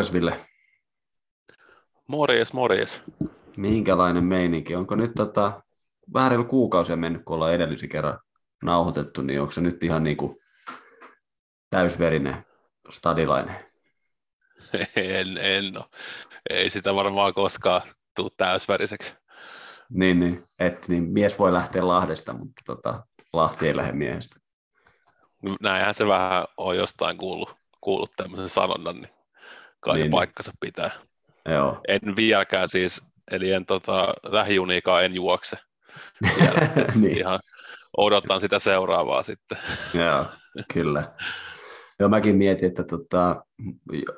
Morjes Ville. Morjes, morjes. Minkälainen meininki? Onko nyt tota, vähän reilu kuukausia mennyt, kun ollaan edellisen kerran nauhoitettu, niin onko se nyt ihan niin kuin täysverinen stadilainen? En, en no. Ei sitä varmaan koskaan tule täysväriseksi. Niin, niin. Et, niin mies voi lähteä Lahdesta, mutta tota, Lahti ei lähde miehestä. Näinhän se vähän on jostain kuullut, kuullut tämmöisen sanonnan, niin kai niin. se paikkansa pitää. Joo. En vieläkään siis, eli en tota, lähijuniikaan en juokse. Vielä, niin. Ihan odotan sitä seuraavaa sitten. Joo, kyllä. Joo, mäkin mietin, että tota,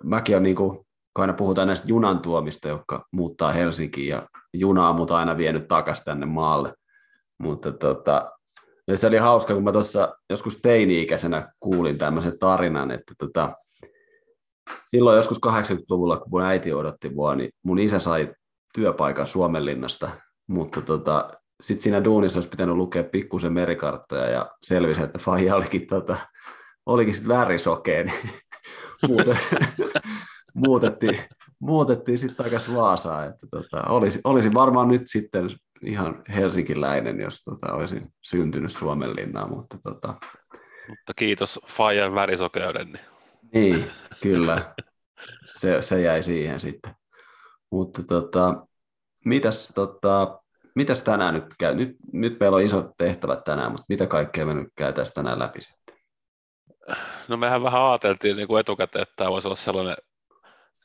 mäkin on niin kuin, kun aina puhutaan näistä junan tuomista, jotka muuttaa Helsinkiin ja junaa on mut aina vienyt takaisin tänne maalle. Mutta tota, ja se oli hauska, kun mä tuossa joskus teini-ikäisenä kuulin tämmöisen tarinan, että tota, silloin joskus 80-luvulla, kun mun äiti odotti mua, niin mun isä sai työpaikan Suomenlinnasta, mutta tota, sitten siinä duunissa olisi pitänyt lukea pikkusen merikarttoja ja selvisi, että faija olikin, tota, olikin sitten värisokeen. Niin muutettiin, muutettiin sitten takaisin Vaasaan. Että tota, olisi, olisi varmaan nyt sitten ihan helsinkiläinen, jos tota, olisin syntynyt Suomenlinnaan, mutta tota... Mutta kiitos Fajan värisokeuden. Niin. Niin, kyllä. Se, se jäi siihen sitten. Mutta tota, mitäs, tota, mitäs tänään nyt käy? Nyt, nyt meillä on isot tehtävät tänään, mutta mitä kaikkea me nyt käytäisiin tänään läpi sitten? No mehän vähän ajateltiin niin kuin etukäteen, että tämä voisi olla sellainen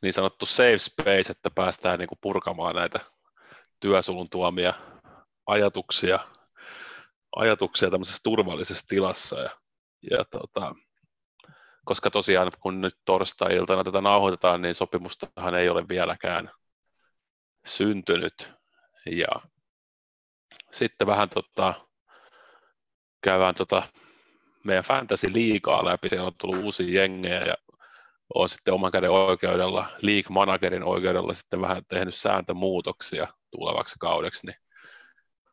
niin sanottu safe space, että päästään niin kuin purkamaan näitä työsulun tuomia ajatuksia, ajatuksia tämmöisessä turvallisessa tilassa. Ja, ja tota, koska tosiaan kun nyt torstai-iltana tätä nauhoitetaan, niin sopimustahan ei ole vieläkään syntynyt. Ja sitten vähän tota, käydään tota meidän fantasy-liigaa läpi, siellä on tullut uusia jengejä ja olen sitten oman käden oikeudella, league managerin oikeudella sitten vähän tehnyt sääntömuutoksia tulevaksi kaudeksi, niin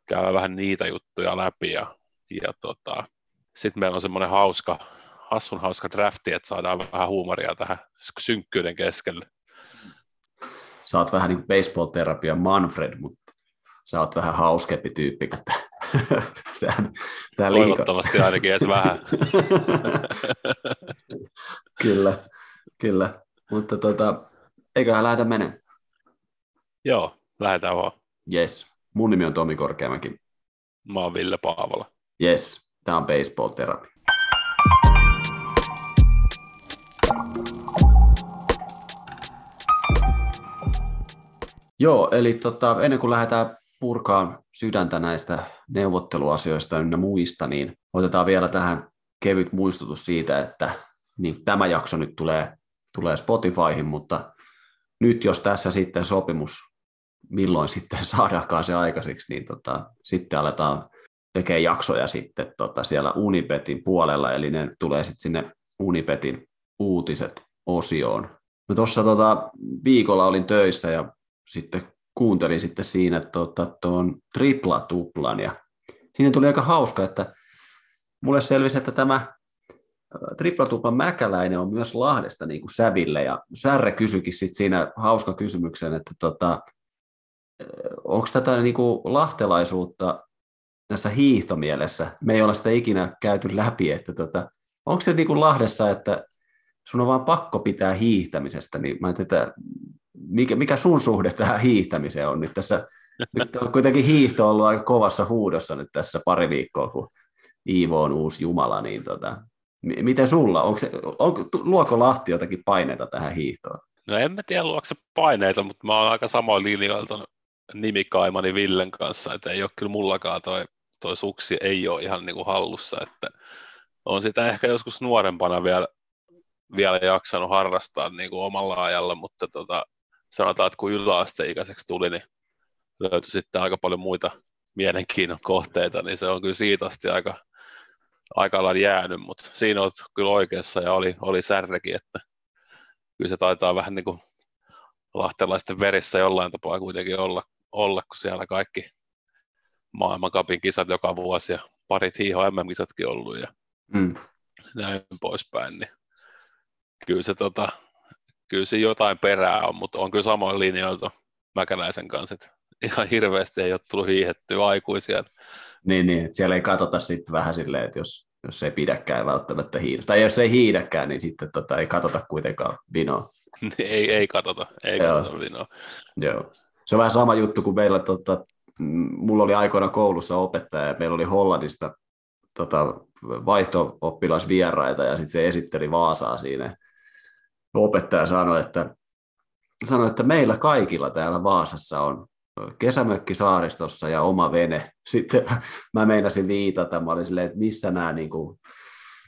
käydään vähän niitä juttuja läpi ja, ja tota, sitten meillä on semmoinen hauska, hassun hauska drafti, että saadaan vähän huumoria tähän synkkyyden keskelle. Sä oot vähän niin kuin baseball-terapia Manfred, mutta sä oot vähän hauskempi tyyppi kuin tämä, tämä Toivottavasti ainakin edes vähän. kyllä, kyllä. Mutta tota, eiköhän lähdetä menemään. Joo, lähdetään vaan. Yes. Mun nimi on Tomi Korkeamäki. Mä oon Ville Paavola. Yes, tämä on Baseball Joo, eli tota, ennen kuin lähdetään purkaan sydäntä näistä neuvotteluasioista ynnä muista, niin otetaan vielä tähän kevyt muistutus siitä, että niin tämä jakso nyt tulee, tulee Spotifyhin, mutta nyt jos tässä sitten sopimus, milloin sitten saadaankaan se aikaiseksi, niin tota, sitten aletaan tekemään jaksoja sitten tota, siellä Unipetin puolella, eli ne tulee sitten sinne Unipetin uutiset osioon. No tuossa tota, viikolla olin töissä ja sitten kuuntelin sitten siinä tuota, tuon tripla-tuplan ja siinä tuli aika hauska, että mulle selvisi, että tämä triplatuplan Mäkäläinen on myös Lahdesta niin kuin Säville. Ja Särre kysyikin sitten siinä hauska kysymyksen, että tota, onko tätä niin kuin lahtelaisuutta tässä hiihtomielessä, me ei olla sitä ikinä käyty läpi, että tota, onko se niin kuin Lahdessa, että sun on vaan pakko pitää hiihtämisestä, niin mä että mikä, mikä sun suhde tähän hiihtämiseen on nyt tässä? Nyt on kuitenkin hiihto ollut aika kovassa huudossa nyt tässä pari viikkoa, kun Iivo on uusi Jumala, niin tota, miten sulla? Onko se, on, luoko Lahti jotakin paineita tähän hiihtoon? No en mä tiedä luoko se paineita, mutta mä oon aika samoin linjoilla nimikaimani Villen kanssa, että ei ole kyllä mullakaan toi, toi suksi ei ole ihan niin kuin hallussa, että on sitä ehkä joskus nuorempana vielä, vielä jaksanut harrastaa niin kuin omalla ajalla, mutta tota, sanotaan, että kun yläasteikäiseksi tuli, niin löytyi sitten aika paljon muita mielenkiinnon kohteita, niin se on kyllä siitä asti aika, aika lailla jäänyt, mutta siinä olet kyllä oikeassa ja oli, oli särrekin, että kyllä se taitaa vähän niin kuin lahtelaisten verissä jollain tapaa kuitenkin olla, olla kun siellä kaikki maailmankapin kisat joka vuosi ja parit hiiho MM-kisatkin ollut ja mm. näin poispäin, niin kyllä se, tota, kyllä se jotain perää on, mutta on kyllä samoin linjoilta Mäkäläisen kanssa, että ihan hirveästi ei ole tullut hiihettyä aikuisia. Niin, niin että siellä ei katsota sitten vähän silleen, että jos, jos ei pidäkään välttämättä hiidä. Tai jos ei hiidäkään, niin sitten tota, ei katsota kuitenkaan vinoa. ei, ei katsota, ei Joo. katsota vinoa. Joo. Se on vähän sama juttu kuin meillä, tota, mulla oli aikoina koulussa opettaja, ja meillä oli Hollannista tota, vaihto-oppilasvieraita, ja sitten se esitteli Vaasaa siinä. Opettaja sanoi, että, sanoi, että meillä kaikilla täällä Vaasassa on kesämökki saaristossa ja oma vene. Sitten mä meinasin viitata, mä olin silleen, että missä nämä, niin kuin,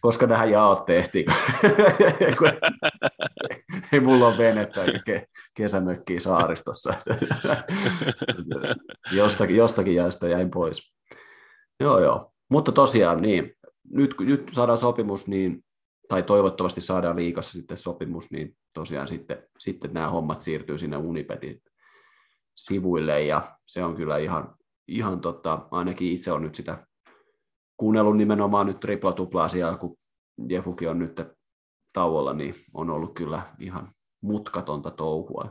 koska nämä jaot tehtiin. Ei mulla ole venettä kesämökkiä saaristossa. jostakin, jostakin jäistä jäin pois. Joo, joo. Mutta tosiaan niin, nyt, nyt saadaan sopimus, niin, tai toivottavasti saadaan liikassa sitten sopimus, niin tosiaan sitten, sitten nämä hommat siirtyy sinne Unipetin sivuille ja se on kyllä ihan, ihan tota, ainakin itse on nyt sitä kuunnellut nimenomaan nyt tripla tupla asiaa, kun Jefuki on nyt tauolla, niin on ollut kyllä ihan mutkatonta touhua,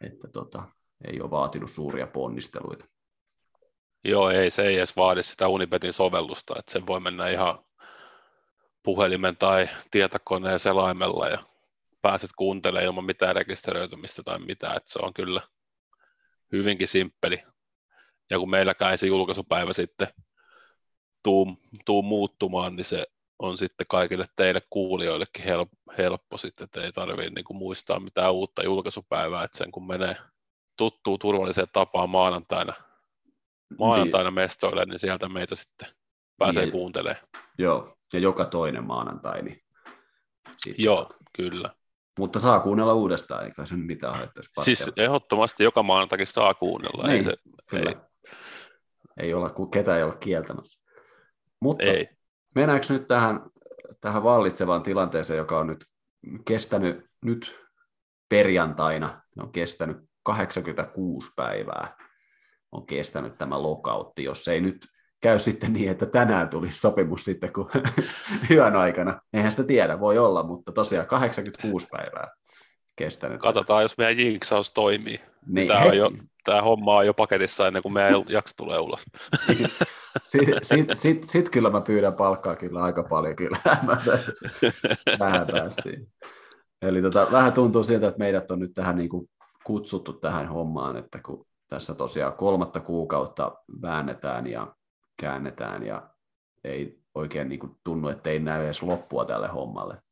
että tota, ei ole vaatinut suuria ponnisteluita. Joo, ei se ei edes vaadi sitä Unibetin sovellusta, että se voi mennä ihan puhelimen tai tietokoneen selaimella ja pääset kuuntelemaan ilman mitään rekisteröitymistä tai mitään, että se on kyllä hyvinkin simppeli. Ja kun meilläkään ei se julkaisupäivä sitten tuu, tuu muuttumaan, niin se on sitten kaikille teille kuulijoillekin helppo, helppo sitten, että ei tarvitse niin muistaa mitään uutta julkaisupäivää, että sen kun menee tuttuun turvalliseen tapaan maanantaina, maanantaina niin. mestoille, niin sieltä meitä sitten pääsee niin. kuuntelemaan. Joo, ja joka toinen maanantai. Niin sitten Joo, kyllä. Mutta saa kuunnella uudestaan, eikä se mitään haittaisi. Siis ehdottomasti joka maanantakin saa kuunnella. Niin, ei se, kyllä. Ei. ei olla, ketä ei ole kieltämässä. Mutta ei. mennäänkö nyt tähän, tähän vallitsevaan tilanteeseen, joka on nyt kestänyt nyt perjantaina, on kestänyt 86 päivää, on kestänyt tämä lokautti, jos ei nyt käy sitten niin, että tänään tulisi sopimus sitten kun hyvän aikana. Eihän sitä tiedä, voi olla, mutta tosiaan 86 päivää kestänyt. Katsotaan, jos meidän jinksaus toimii. Niin, tämä, on jo, tämä homma on jo paketissa ennen kuin meidän jakso tulee ulos. Sitten sit, sit, sit kyllä mä pyydän palkkaa kyllä aika paljon kyllä. vähän päästiin. Eli tota, vähän tuntuu siltä, että meidät on nyt tähän niin kuin kutsuttu tähän hommaan, että kun tässä tosiaan kolmatta kuukautta väännetään ja käännetään ja ei oikein niin kuin tunnu, että ei näy edes loppua tälle hommalle.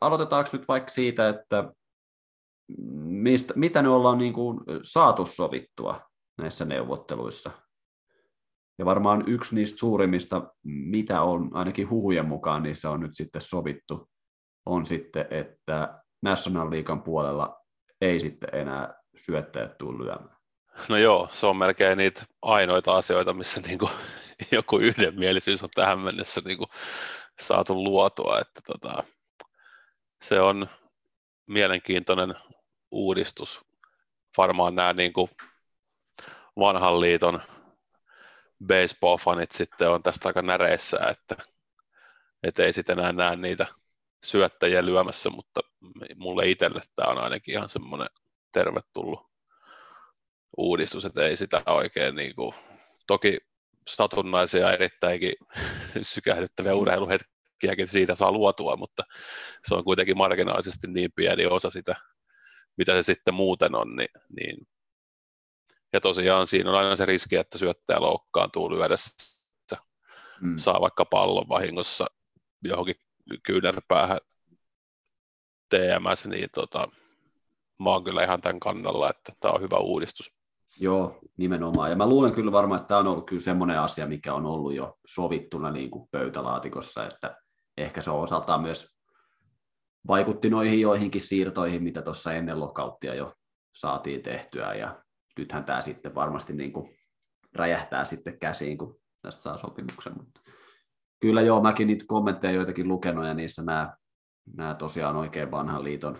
Aloitetaanko nyt vaikka siitä, että mistä, mitä ne ollaan niin kuin saatu sovittua näissä neuvotteluissa? Ja varmaan yksi niistä suurimmista, mitä on ainakin huhujen mukaan niissä on nyt sitten sovittu, on sitten, että National Leaguean puolella ei sitten enää syöttäjät tule lyömään. No joo, se on melkein niitä ainoita asioita, missä niinku joku yhdenmielisyys on tähän mennessä niinku saatu luotua. Että tota, se on mielenkiintoinen uudistus. Varmaan nämä niinku vanhan liiton baseball-fanit sitten on tästä aika näreissä, että, että ei sitten enää näe niitä syöttäjiä lyömässä, mutta mulle itselle tämä on ainakin ihan semmoinen tervetullut uudistus, että ei sitä oikein niin kuin, toki satunnaisia erittäinkin sykähdyttäviä urheiluhetkiäkin siitä saa luotua, mutta se on kuitenkin marginaalisesti niin pieni osa sitä, mitä se sitten muuten on, niin, niin ja tosiaan siinä on aina se riski, että syöttäjä loukkaantuu lyödessä, mm. saa vaikka pallon vahingossa johonkin kyynärpäähän TMS, niin tota, mä oon kyllä ihan tämän kannalla, että tämä on hyvä uudistus. Joo, nimenomaan. Ja mä luulen kyllä varmaan, että tämä on ollut kyllä semmoinen asia, mikä on ollut jo sovittuna niin kuin pöytälaatikossa, että ehkä se on osaltaan myös vaikutti noihin joihinkin siirtoihin, mitä tuossa ennen lokauttia jo saatiin tehtyä, ja nythän tämä sitten varmasti niin kuin räjähtää sitten käsiin, kun tästä saa sopimuksen. Mutta kyllä joo, mäkin niitä kommentteja joitakin lukenut, ja niissä nämä, nämä tosiaan oikein vanhan liiton,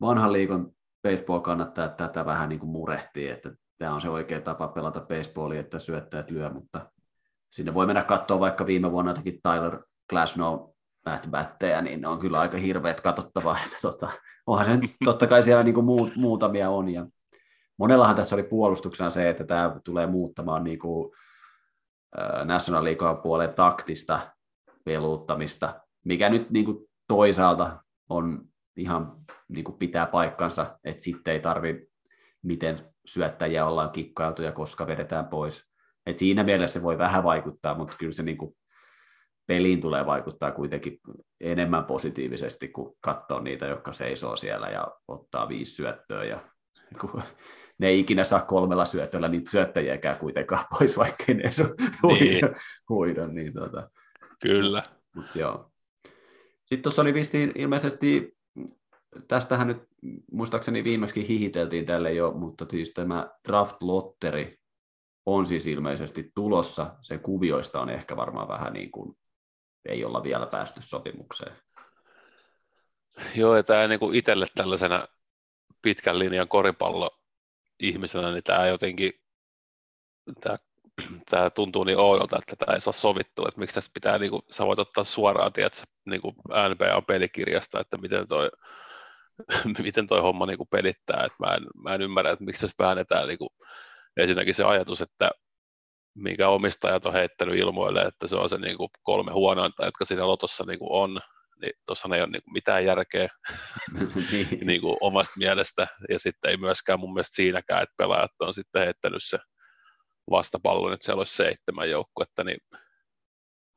vanhan liiton baseball kannattaa tätä vähän niin kuin murehtii, että tämä on se oikea tapa pelata baseballia, että syöttäjät lyö, mutta sinne voi mennä katsoa vaikka viime vuonna jotakin Tyler Glasnow bättejä, niin ne on kyllä aika hirveät katsottavaa. Että tota, onhan se totta kai siellä niin kuin muut, muutamia on. Ja monellahan tässä oli puolustuksena se, että tämä tulee muuttamaan niin kuin, äh, National League puoleen taktista peluuttamista, mikä nyt niin kuin toisaalta on ihan niin kuin pitää paikkansa, että sitten ei tarvi miten syöttäjiä ollaan kikkailtuja, koska vedetään pois. Et siinä mielessä se voi vähän vaikuttaa, mutta kyllä se niin kuin peliin tulee vaikuttaa kuitenkin enemmän positiivisesti, kuin katsoa niitä, jotka seisoo siellä ja ottaa viisi syöttöä. Ja kun ne ei ikinä saa kolmella syöttöllä niitä syöttäjiäkään kuitenkaan pois, vaikka ne ei niin. huida. Niin tota. Kyllä. Mut joo. Sitten tuossa oli vissiin ilmeisesti, tästähän nyt muistaakseni viimeksi hihiteltiin tälle jo, mutta siis tämä draft-lotteri on siis ilmeisesti tulossa. Sen kuvioista on ehkä varmaan vähän niin kuin, ei olla vielä päästy sopimukseen. Joo, ja tämä niin kuin itselle tällaisena pitkän linjan koripallo-ihmisenä, niin tämä jotenkin, tämä, tämä tuntuu niin oudolta, että tämä ei saa sovittua, että miksi tässä pitää, niin kuin, sä voit ottaa suoraan, tiedätkö, niin kuin NBA-pelikirjasta, että miten toi, miten toi homma niin kuin pelittää, että mä en, mä en ymmärrä, että miksi tässä väännetään niin kuin, ensinnäkin se ajatus, että minkä omistajat on heittänyt ilmoille, että se on se niin kuin kolme huonointa, jotka siinä lotossa niin kuin on, niin tuossa ei ole niin kuin mitään järkeä niin. niin kuin omasta mielestä, ja sitten ei myöskään mun mielestä siinäkään, että pelaajat on sitten heittänyt se vastapallon, että siellä olisi seitsemän joukkuetta, niin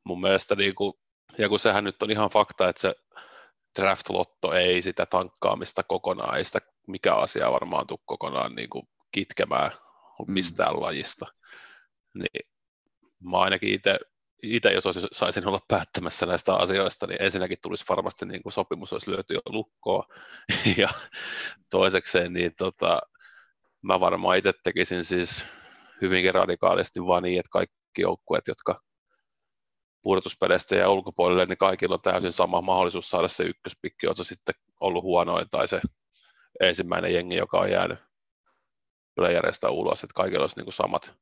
mun mielestä, niin kuin, ja kun sehän nyt on ihan fakta, että se draft-lotto ei sitä tankkaamista kokonaan, ei sitä mikä asia varmaan tule kokonaan niin kuin kitkemään mm. mistään mm. lajista, niin mä ainakin itse itse jos olisi, saisin olla päättämässä näistä asioista, niin ensinnäkin tulisi varmasti niin kuin sopimus olisi lyöty jo lukkoa, ja toisekseen niin tota, mä varmaan itse tekisin siis hyvinkin radikaalisti vaan niin, että kaikki joukkueet, jotka pudotuspeleistä ja ulkopuolelle, niin kaikilla on täysin sama mahdollisuus saada se ykköspikki, on se sitten ollut huonoin tai se ensimmäinen jengi, joka on jäänyt playerista ulos, että kaikilla olisi niin kuin samat,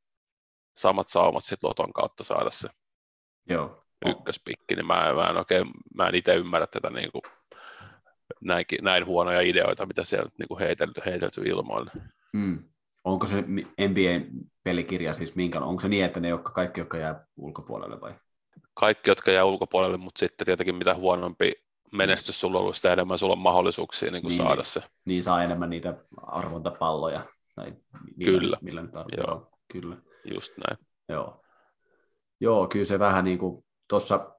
samat saumat sitten Loton kautta saada se Joo. ykköspikki, niin mä, mä en oikein, mä en itse ymmärrä tätä niin kuin, näinkin, näin huonoja ideoita, mitä siellä niin kuin heitelty, heitelty ilmoille. Mm. Onko se NBA-pelikirja siis minkä, onko se niin, että ne jotka, kaikki, jotka jää ulkopuolelle vai? Kaikki, jotka jää ulkopuolelle, mutta sitten tietenkin mitä huonompi menestys sulla on ollut, sitä enemmän sulla on mahdollisuuksia niin kuin niin, saada se. Niin saa enemmän niitä arvontapalloja. Tai millä, kyllä. Millä nyt Joo. Kyllä. Just näin. Joo. Joo, kyllä se vähän niin kuin tuossa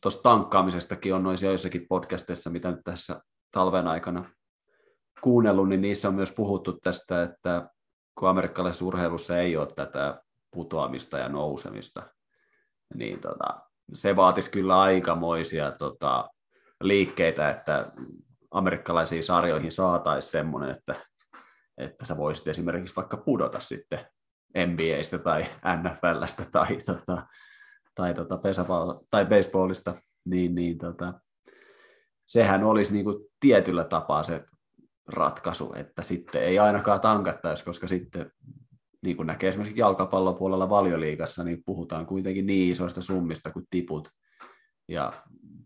tuossa tankkaamisestakin on noissa joissakin podcasteissa, mitä nyt tässä talven aikana kuunnellut, niin niissä on myös puhuttu tästä, että kun amerikkalaisessa urheilussa ei ole tätä putoamista ja nousemista, niin tota, se vaatisi kyllä aikamoisia tota, liikkeitä, että amerikkalaisiin sarjoihin saataisiin semmoinen, että, että sä voisit esimerkiksi vaikka pudota sitten NBAstä tai NFLstä tai, tota, tai, tota pesäpallo, tai baseballista, niin, niin tota, sehän olisi niin kuin tietyllä tapaa se ratkaisu, että sitten ei ainakaan tankattaisi, koska sitten niin kuin näkee esimerkiksi jalkapallon puolella valioliigassa, niin puhutaan kuitenkin niin isoista summista kuin tiput ja,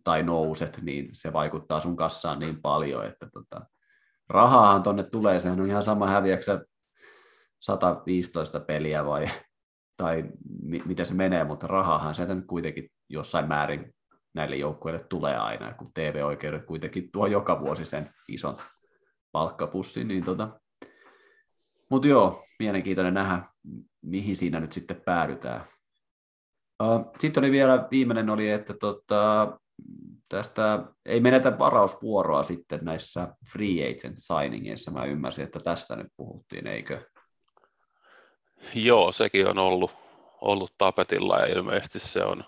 tai nouset, niin se vaikuttaa sun kassaan niin paljon, että tota, rahaahan tonne tulee, sehän on ihan sama häviäksä 115 peliä vai, tai mi- miten se menee, mutta rahahan sieltä nyt kuitenkin jossain määrin näille joukkueille tulee aina, kun TV-oikeudet kuitenkin tuo joka vuosi sen ison palkkapussin, niin tota, mutta joo, mielenkiintoinen nähdä, mihin siinä nyt sitten päädytään. Sitten oli vielä, viimeinen oli, että tota, tästä ei menetä varausvuoroa sitten näissä free agent signingeissa. Mä ymmärsin, että tästä nyt puhuttiin, eikö? Joo, sekin on ollut, ollut tapetilla ja ilmeisesti se on,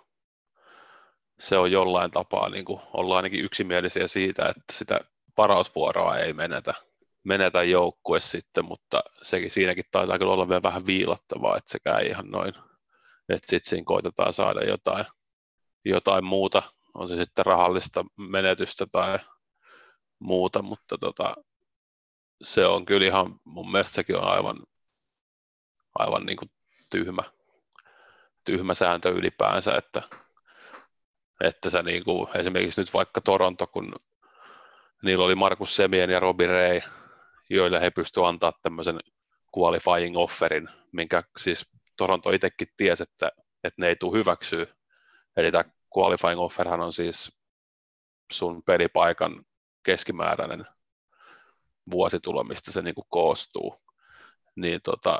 se on jollain tapaa, niin kuin ollaan ainakin yksimielisiä siitä, että sitä varausvuoroa ei menetä, menetä joukkue sitten, mutta sekin siinäkin taitaa kyllä olla vielä vähän viilattavaa, että sekä ei ihan noin, että sitten siinä koitetaan saada jotain, jotain muuta, on se sitten rahallista menetystä tai muuta, mutta tota, se on kyllä ihan, mun mielestä sekin on aivan aivan niin kuin tyhmä, tyhmä sääntö ylipäänsä, että, että sä niin kuin, esimerkiksi nyt vaikka Toronto, kun niillä oli Markus Semien ja Robbie Ray, joille he pystyivät antaa tämmöisen qualifying offerin, minkä siis Toronto itsekin tiesi, että, että ne ei tule hyväksyä. Eli tämä qualifying offerhan on siis sun pelipaikan keskimääräinen vuositulo, mistä se niin koostuu. Niin tota,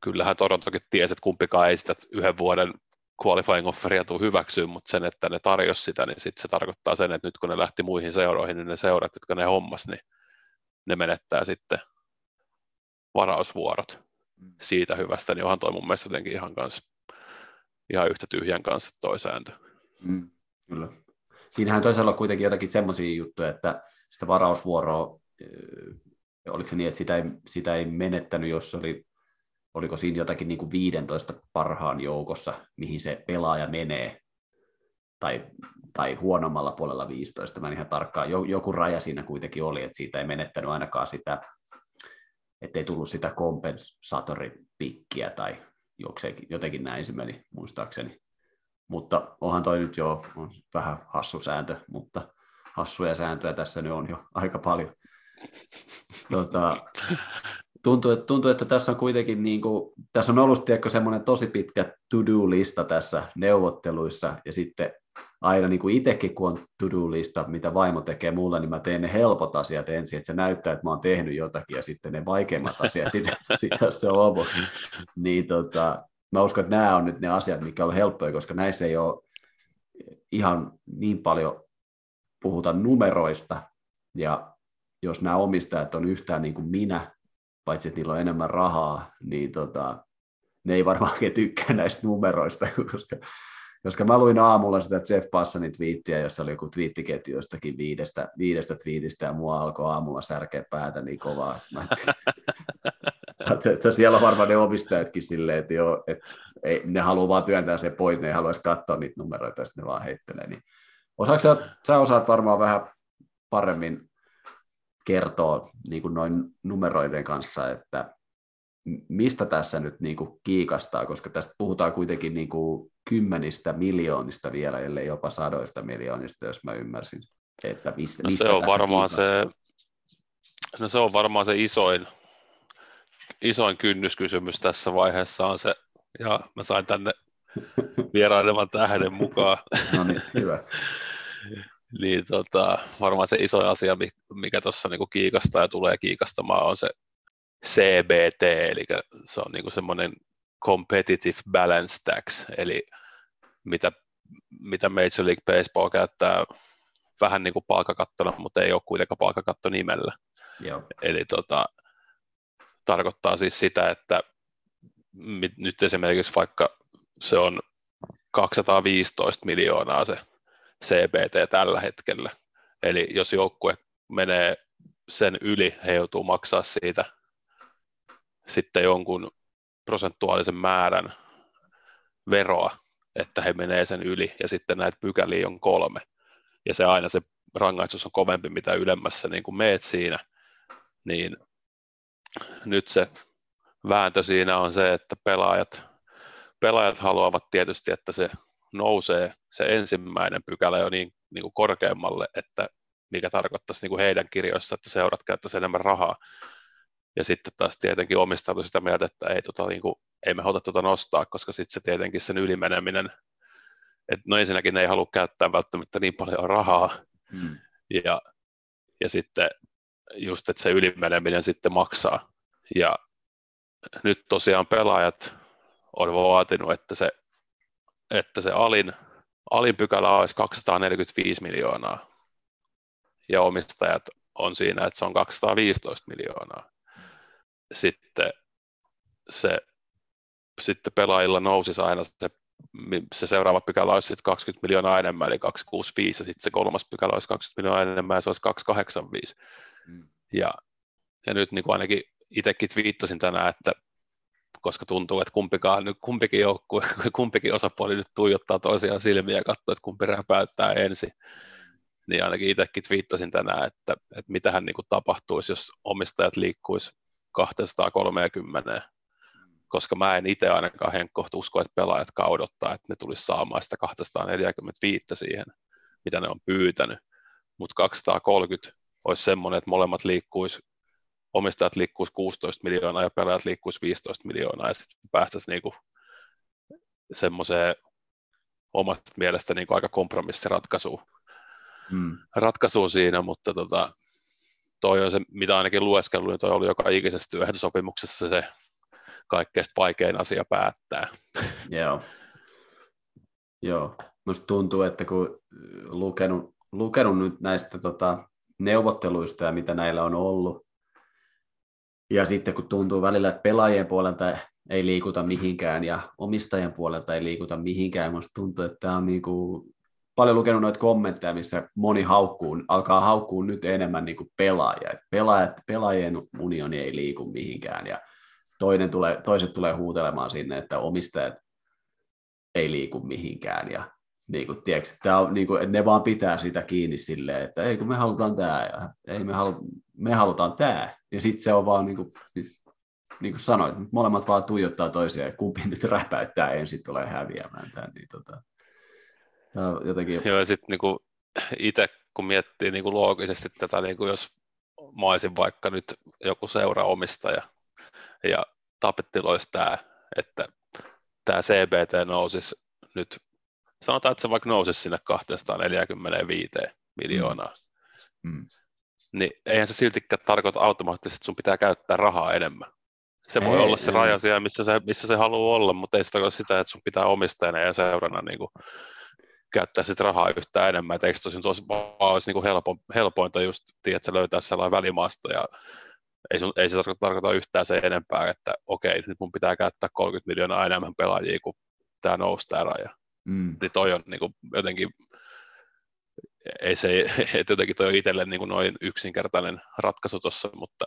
kyllähän Torontokin tiesi, että kumpikaan ei sitä yhden vuoden qualifying offeria tule hyväksyä, mutta sen, että ne tarjosi sitä, niin sitten se tarkoittaa sen, että nyt kun ne lähti muihin seuroihin, niin ne seurat, jotka ne hommas, niin ne menettää sitten varausvuorot mm. siitä hyvästä, niin onhan toi mun mielestä jotenkin ihan, kans, ihan yhtä tyhjän kanssa toi sääntö. Mm, kyllä. Siinähän toisaalta on kuitenkin jotakin semmoisia juttuja, että sitä varausvuoroa, oliko se niin, että sitä ei, sitä ei menettänyt, jos oli, oliko siinä jotakin niin kuin 15 parhaan joukossa, mihin se pelaaja menee, tai, tai huonommalla puolella 15, mä en ihan tarkkaan, joku raja siinä kuitenkin oli, että siitä ei menettänyt ainakaan sitä ettei tullut sitä kompensatoripikkiä tai jotenkin näin se meni muistaakseni. Mutta onhan toi nyt jo on vähän hassu sääntö, mutta hassuja sääntöjä tässä nyt on jo aika paljon. Tota, tuntuu, että, tuntuu, että tässä on kuitenkin niin kuin, tässä on ollut tiedätkö, semmoinen tosi pitkä to-do-lista tässä neuvotteluissa, ja sitten aina niin kuin itsekin, kun on to-do-lista, mitä vaimo tekee mulle, niin mä teen ne helpot asiat ensin, että se näyttää, että mä oon tehnyt jotakin, ja sitten ne vaikeimmat asiat sitten sit se on lopuksi. Niin tota, mä uskon, että nämä on nyt ne asiat, mikä on helppoja, koska näissä ei ole ihan niin paljon puhuta numeroista, ja jos nämä omistajat on yhtään niin kuin minä, paitsi että niillä on enemmän rahaa, niin tota, ne ei varmaan tykkää näistä numeroista, koska koska mä luin aamulla sitä Jeff Passanin twiittiä, jossa oli joku twiittiketju jostakin viidestä, viidestä twiitistä, ja mua alkoi aamulla särkeä päätä niin kovaa. Mä että siellä on varmaan ne omistajatkin silleen, että, joo, että ei, ne haluaa vaan työntää se pois, ne ei haluaisi katsoa niitä numeroita, ja sitten ne vaan heittelee. Niin. Osaatko sä, sä osaat varmaan vähän paremmin kertoa niin kuin noin numeroiden kanssa, että mistä tässä nyt niin kuin kiikastaa, koska tästä puhutaan kuitenkin niin kuin kymmenistä miljoonista vielä, ellei jopa sadoista miljoonista, jos mä ymmärsin. Että mistä, no se on varmaan se, no se on varmaan se isoin, isoin kynnyskysymys tässä vaiheessa on se, ja mä sain tänne vierailevan tähden mukaan. no niin, hyvä. niin tota, varmaan se iso asia, mikä tuossa niinku kiikastaa ja tulee kiikastamaan, on se CBT, eli se on niinku semmoinen competitive balance tax, eli mitä, mitä Major League Baseball käyttää vähän niin kuin palkakattona, mutta ei ole kuitenkaan palkakatto nimellä. Joo. Eli tota, tarkoittaa siis sitä, että nyt esimerkiksi vaikka se on 215 miljoonaa se CBT tällä hetkellä. Eli jos joukkue menee sen yli, he joutuu maksaa siitä sitten jonkun prosentuaalisen määrän veroa, että he menee sen yli, ja sitten näitä pykäliä on kolme. Ja se aina se rangaistus on kovempi, mitä ylemmässä niin kuin meet siinä, niin nyt se vääntö siinä on se, että pelaajat, pelaajat haluavat tietysti, että se nousee se ensimmäinen pykälä jo niin, niin kuin korkeammalle, että mikä tarkoittaisi niin kuin heidän kirjoissa, että seurat käyttäisi enemmän rahaa. Ja sitten taas tietenkin omistautu sitä mieltä, että ei, tota, niin kuin, ei me haluta tuota nostaa, koska sitten se tietenkin sen ylimeneminen, että no ensinnäkin ne ei halua käyttää välttämättä niin paljon rahaa, mm. ja, ja sitten just, että se ylimeneminen sitten maksaa. Ja nyt tosiaan pelaajat on vaatinut, että se, että se alin, alin pykälä olisi 245 miljoonaa, ja omistajat on siinä, että se on 215 miljoonaa sitten se sitten pelaajilla nousisi aina se, se seuraava pykälä olisi sitten 20 miljoonaa enemmän, eli 265, ja sitten se kolmas pykälä olisi 20 miljoonaa enemmän, ja se olisi 285. Mm. Ja, ja nyt niin kuin ainakin itsekin viittasin tänään, että koska tuntuu, että kumpikaan, nyt kumpikin joukkue, kumpikin osapuoli nyt tuijottaa toisiaan silmiä ja katsoo, että kumpi räpäyttää ensin. Niin ainakin itsekin viittasin tänään, että, että mitähän niin kuin tapahtuisi, jos omistajat liikkuisi 230, koska mä en itse ainakaan Henkko usko, että pelaajat odottaa, että ne tulisi saamaan sitä 245 siihen, mitä ne on pyytänyt, mutta 230 olisi semmoinen, että molemmat liikkuisi, omistajat liikkuisi 16 miljoonaa ja pelaajat liikkuisi 15 miljoonaa ja sitten päästäisiin niinku semmoiseen omasta mielestä niinku aika kompromissiratkaisuun hmm. ratkaisuun siinä, mutta tota, toi on se, mitä ainakin lueskellut, niin toi oli joka ikisessä työehtosopimuksessa se kaikkein vaikein asia päättää. Joo. Joo. Musta tuntuu, että kun lukenut, lukenut nyt näistä tota, neuvotteluista ja mitä näillä on ollut, ja sitten kun tuntuu välillä, että pelaajien puolelta ei liikuta mihinkään ja omistajien puolelta ei liikuta mihinkään, musta tuntuu, että tämä on niin kuin paljon lukenut noita kommentteja, missä moni haukkuu, alkaa haukkuu nyt enemmän niin pelaajia. Pelaajat, pelaajien unioni ei liiku mihinkään ja toinen tulee, toiset tulee huutelemaan sinne, että omistajat ei liiku mihinkään ja niin kuin, tiedätkö, tämä on, niin kuin, ne vaan pitää sitä kiinni silleen, että ei kun me halutaan tämä ja ei me, halu, me halutaan tämä. Ja sitten se on vaan, niin kuin, siis, niin kuin sanoit, molemmat vaan tuijottaa toisiaan ja kumpi nyt räpäyttää ensin tulee häviämään tämän. Niin, tota, jotenkin... Joo, ja sitten niin itse kun miettii niin kuin loogisesti tätä, niin kuin jos mä olisin vaikka nyt joku seuraomistaja ja tapettiloisi tämä, että tämä CBT nousisi nyt, sanotaan, että se vaikka nousisi sinne 245 miljoonaa, mm. Mm. niin eihän se siltikään tarkoita automaattisesti, että sun pitää käyttää rahaa enemmän. Se ei, voi olla se ei. raja siellä, missä se, missä se haluaa olla, mutta ei se tarkoita sitä, että sun pitää omistajana ja seurana niin kuin käyttää sit rahaa yhtään enemmän, että eikö tosin tos, olisi niin kuin helpo, helpointa just tiedätkö, löytää sellainen välimaasto ja ei, sun, ei se tarkoita, tarkoita yhtään se enempää, että okei, nyt mun pitää käyttää 30 miljoonaa enemmän pelaajia, kun tämä nousi tämä raja. Mm. Niin toi on niin kuin, jotenkin, ei se, että jotenkin toi on itselle niin kuin noin yksinkertainen ratkaisu tuossa, mutta...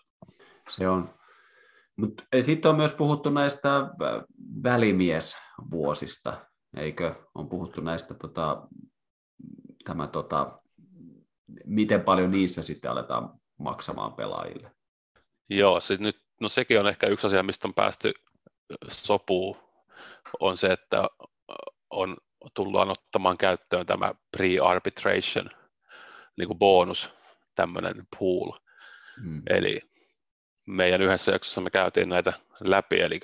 Se on. Mutta sitten on myös puhuttu näistä välimiesvuosista, eikö? On puhuttu näistä, tota, tämä, tota, miten paljon niissä sitten aletaan maksamaan pelaajille. Joo, sit nyt, no sekin on ehkä yksi asia, mistä on päästy sopuun, on se, että on tullaan ottamaan käyttöön tämä pre-arbitration niin kuin bonus, tämmöinen pool. Hmm. Eli meidän yhdessä jaksossa me käytiin näitä läpi, eli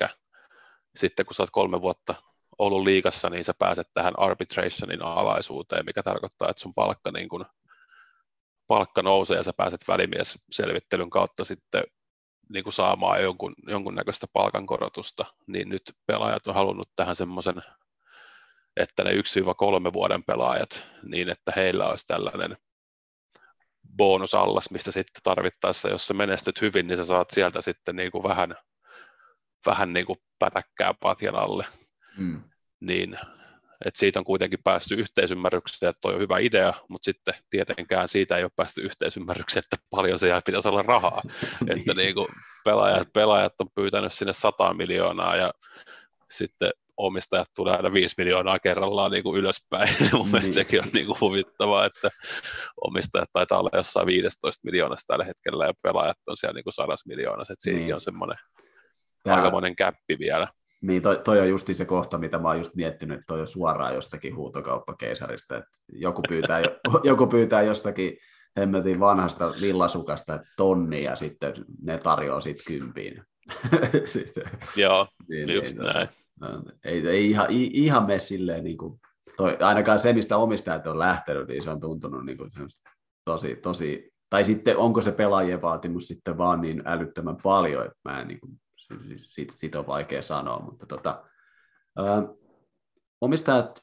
sitten kun sä oot kolme vuotta ollut liikassa, niin sä pääset tähän arbitrationin alaisuuteen, mikä tarkoittaa, että sun palkka, niin kun, palkka nousee ja sä pääset välimiesselvittelyn kautta sitten niin kuin saamaan jonkun, jonkunnäköistä palkankorotusta, niin nyt pelaajat on halunnut tähän semmoisen, että ne 1-3 vuoden pelaajat, niin että heillä olisi tällainen bonusallas, mistä sitten tarvittaessa, jos sä menestyt hyvin, niin sä saat sieltä sitten niin kuin vähän, vähän niin kuin pätäkkää patjan alle. Mm. Niin että siitä on kuitenkin päästy yhteisymmärrykseen, että toi on hyvä idea, mutta sitten tietenkään siitä ei ole päästy yhteisymmärrykseen, että paljon se pitäisi olla rahaa. että niin kuin pelaajat, pelaajat on pyytänyt sinne 100 miljoonaa ja sitten omistajat tulee aina 5 miljoonaa kerrallaan niin kuin ylöspäin. Mun niin. mielestä sekin on niin kuin huvittavaa, että omistajat taitaa olla jossain 15 miljoonasta tällä hetkellä ja pelaajat on siellä niin kuin 100 miljoonassa, että siinäkin niin. on semmoinen aikamoinen käppi vielä. Niin, toi, toi on justi se kohta, mitä mä oon just miettinyt, että toi on suoraan jostakin huutokauppakeisarista, että joku pyytää, joku pyytää jostakin hemmetin vanhasta villasukasta tonni ja sitten ne tarjoaa sitten kympiin. siis, Joo, niin, just niin, näin. No, ei, ei ihan, ihan mene silleen, niin kuin, toi, ainakaan se, mistä omistajat on lähtenyt, niin se on tuntunut niin kuin tosi, tosi, tai sitten onko se pelaajien vaatimus sitten vaan niin älyttömän paljon, että mä en niin kuin, siitä, siitä on vaikea sanoa, mutta tota, ää, omistajat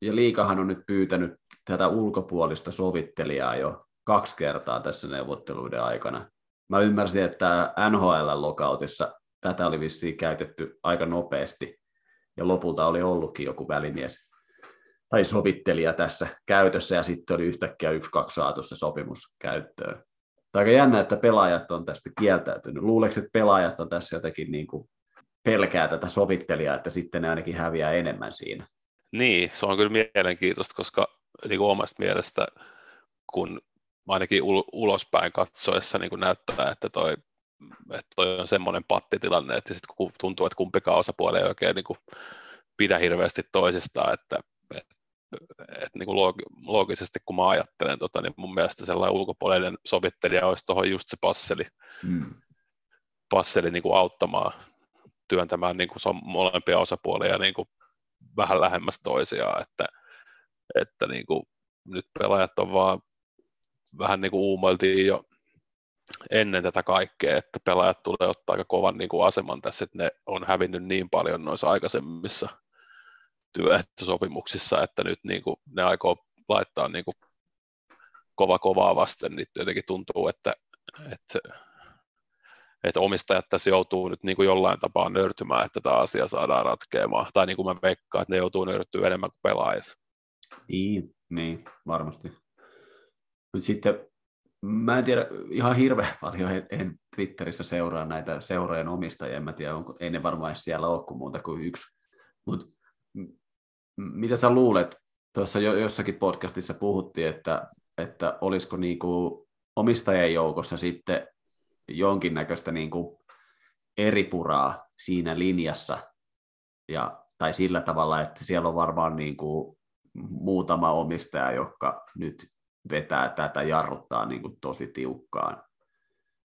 ja liikahan on nyt pyytänyt tätä ulkopuolista sovittelijaa jo kaksi kertaa tässä neuvotteluiden aikana. Mä ymmärsin, että NHL-lokautissa tätä oli vissiin käytetty aika nopeasti, ja lopulta oli ollutkin joku välimies tai sovittelija tässä käytössä, ja sitten oli yhtäkkiä yksi, kaksi saatu se sopimus käyttöön aika jännä, että pelaajat on tästä kieltäytynyt. Luuleeko, että pelaajat on tässä jotenkin niin kuin pelkää tätä sovittelijaa, että sitten ne ainakin häviää enemmän siinä? Niin, se on kyllä mielenkiintoista, koska niin kuin omasta mielestä, kun ainakin ulospäin katsoessa niin kuin näyttää, että toi että toi on semmoinen pattitilanne, että sit tuntuu, että kumpikaan osapuoli ei oikein niin kuin pidä hirveästi toisistaan, että, että, että niin kuin loogisesti kun mä ajattelen, tota, niin mun mielestä sellainen ulkopuolinen sovittelija olisi tuohon just se passeli, mm. passeli niin kuin auttamaan työntämään niin kuin molempia osapuolia niin kuin vähän lähemmäs toisiaan, että, että niin kuin nyt pelaajat on vaan vähän niin kuin uumoiltiin jo ennen tätä kaikkea, että pelaajat tulee ottaa aika kovan niin kuin aseman tässä, että ne on hävinnyt niin paljon noissa aikaisemmissa työehtosopimuksissa, että nyt niin kuin ne aikoo laittaa niin kuin kova kovaa vasten, niin jotenkin tuntuu, että, että, että omistajat tässä joutuu nyt niin kuin jollain tapaa nöyrtymään, että tämä asia saadaan ratkeamaan. Tai niin kuin mä veikkaan, että ne joutuu nöyrtyä enemmän kuin pelaajat. Niin, niin varmasti. Sitten mä en tiedä ihan hirveän paljon, en, en Twitterissä seuraa näitä seurojen omistajia, en mä tiedä, onko, ei ne varmaan siellä ole kuin muuta kuin yksi. Mutta mitä sä luulet, tuossa jo, jossakin podcastissa puhuttiin, että, että olisiko niinku omistajien joukossa sitten jonkinnäköistä niinku eri puraa siinä linjassa, ja, tai sillä tavalla, että siellä on varmaan niinku muutama omistaja, joka nyt vetää tätä, jarruttaa niin kuin tosi tiukkaan.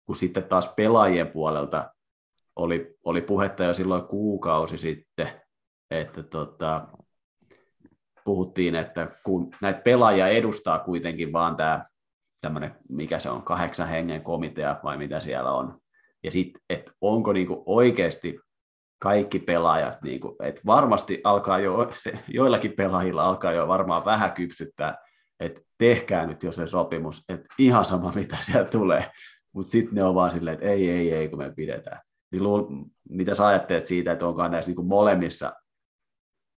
Kun sitten taas pelaajien puolelta oli, oli puhetta jo silloin kuukausi sitten, että tota, puhuttiin, että kun näitä pelaajia edustaa kuitenkin vaan tämä tämmöinen, mikä se on, kahdeksan hengen komitea vai mitä siellä on, ja sitten, että onko niinku oikeasti kaikki pelaajat, niinku, että varmasti alkaa jo, se, joillakin pelaajilla alkaa jo varmaan vähän kypsyttää että tehkää nyt jo se sopimus, että ihan sama mitä siellä tulee, mutta sitten ne on vaan silleen, että ei, ei, ei, kun me pidetään. Niin luul, mitä sä ajattelet siitä, että onko näissä niin molemmissa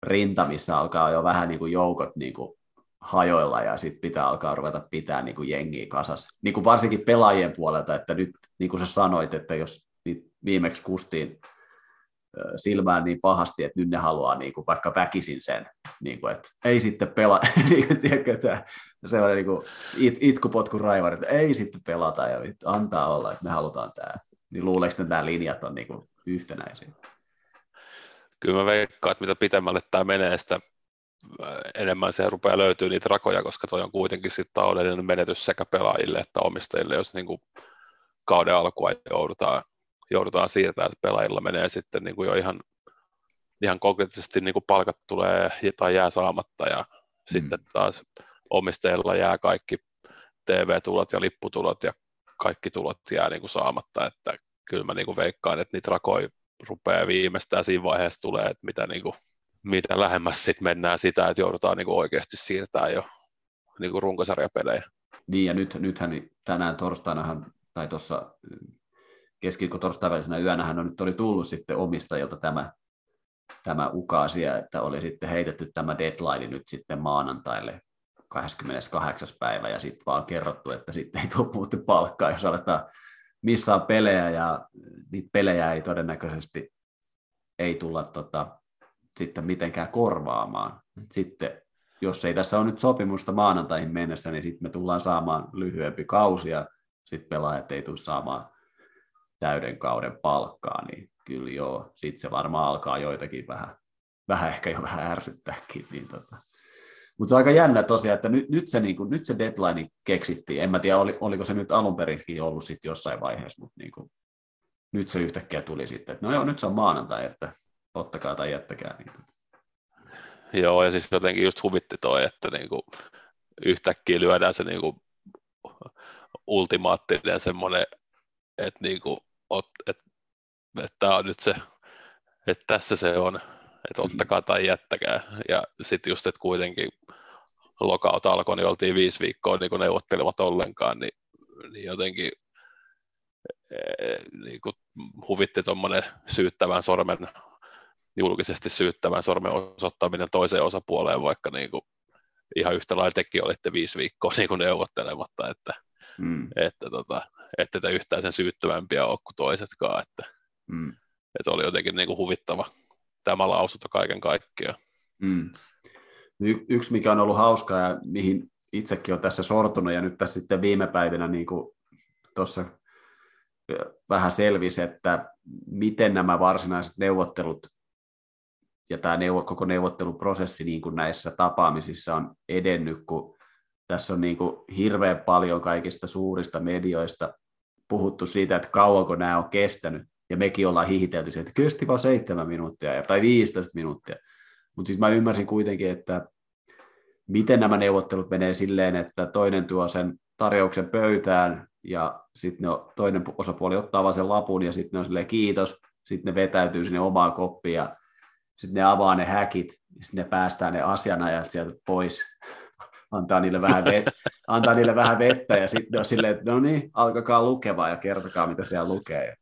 rintamissa alkaa jo vähän niin kuin joukot niin kuin hajoilla ja sitten pitää alkaa ruveta pitää niin kuin jengiä kasassa. Niin kuin varsinkin pelaajien puolelta, että nyt niin kuin sä sanoit, että jos viimeksi kustiin silmään niin pahasti, että nyt ne haluaa niin kuin vaikka väkisin sen, niin kuin, että ei sitten pelaa, niin kuin, tiedätkö, että sellainen niin kuin it, itkupotkun raivari, että ei sitten pelata ja antaa olla, että me halutaan tämä. Niin luuleeko, että nämä linjat on niin kuin yhtenäisiä? Kyllä mä veikkaan, että mitä pitemmälle tämä menee, sitä enemmän se rupeaa löytyä niitä rakoja, koska toi on kuitenkin sitten taloudellinen menetys sekä pelaajille että omistajille, jos niin kuin kauden alkua joudutaan joudutaan siirtämään, että pelaajilla menee sitten niin kuin jo ihan, ihan konkreettisesti niin kuin palkat tulee tai jää saamatta ja mm. sitten taas omistajilla jää kaikki TV-tulot ja lipputulot ja kaikki tulot jää niin kuin saamatta, että kyllä mä niin kuin veikkaan, että niitä rakoja rupeaa viimeistään siinä vaiheessa tulee, että mitä, niin kuin, mitä lähemmäs sitten mennään sitä, että joudutaan niin kuin oikeasti siirtää jo niin kuin runkosarjapelejä. Niin ja nyt, nythän tänään torstainahan tai tuossa keskiviikko torstaivälisenä yönähän on nyt oli tullut sitten omistajilta tämä, tämä ukaasia, että oli sitten heitetty tämä deadline nyt sitten maanantaille 28. päivä ja sitten vaan kerrottu, että sitten ei tule muuten palkkaa, jos aletaan missään pelejä ja niitä pelejä ei todennäköisesti ei tulla tota, sitten mitenkään korvaamaan. Sitten jos ei tässä ole nyt sopimusta maanantaihin mennessä, niin sitten me tullaan saamaan lyhyempi kausi ja sitten pelaajat ei tule saamaan täyden kauden palkkaa, niin kyllä joo, sitten se varmaan alkaa joitakin vähän, vähän ehkä jo vähän ärsyttääkin. Niin tota. Mutta se on aika jännä tosiaan, että nyt, nyt, se, niin kuin, nyt se deadline keksittiin. En mä tiedä, oli, oliko se nyt alun perinkin ollut sitten jossain vaiheessa, mutta niin kuin, nyt se yhtäkkiä tuli sitten, että no joo, nyt se on maanantai, että ottakaa tai jättäkää. Niin. Joo, ja siis jotenkin just huvitti toi, että niin kuin yhtäkkiä lyödään se niin kuin ultimaattinen semmoinen, että niin kuin että et tämä on nyt se, että tässä se on, että ottakaa tai jättäkää. Ja sitten just, että kuitenkin lokaut alkoi, niin oltiin viisi viikkoa niin kuin neuvottelevat ollenkaan, niin, niin jotenkin eh, niin kuin huvitti tuommoinen syyttävän sormen, julkisesti syyttävän sormen osoittaminen toiseen osapuoleen, vaikka niin kuin ihan yhtä lailla tekin olitte viisi viikkoa niin kuin neuvottelematta, että, mm. että tota, ette te yhtään sen syyttävämpiä ole kuin toisetkaan, että, mm. että oli jotenkin niin kuin huvittava tämä lausunto kaiken kaikkiaan. Mm. Y- yksi, mikä on ollut hauskaa ja mihin itsekin on tässä sortunut ja nyt tässä sitten viime päivinä niin kuin tuossa vähän selvisi, että miten nämä varsinaiset neuvottelut ja tämä neuvo, koko neuvotteluprosessi niin kuin näissä tapaamisissa on edennyt, kun tässä on niin kuin hirveän paljon kaikista suurista medioista puhuttu siitä, että kauanko nämä on kestänyt, ja mekin ollaan hihitelty siitä, että kesti vain seitsemän minuuttia tai 15 minuuttia. Mutta siis mä ymmärsin kuitenkin, että miten nämä neuvottelut menee silleen, että toinen tuo sen tarjouksen pöytään, ja sitten toinen osapuoli ottaa vaan sen lapun, ja sitten on silleen kiitos, sitten ne vetäytyy sinne omaan koppiin, ja sitten ne avaa ne häkit, sitten ne päästää ne asianajat sieltä pois, antaa niille vähän, vet, antaa niille vähän vettä, ja sitten ne on silleen, että no niin, alkakaa lukevaa ja kertokaa, mitä siellä lukee.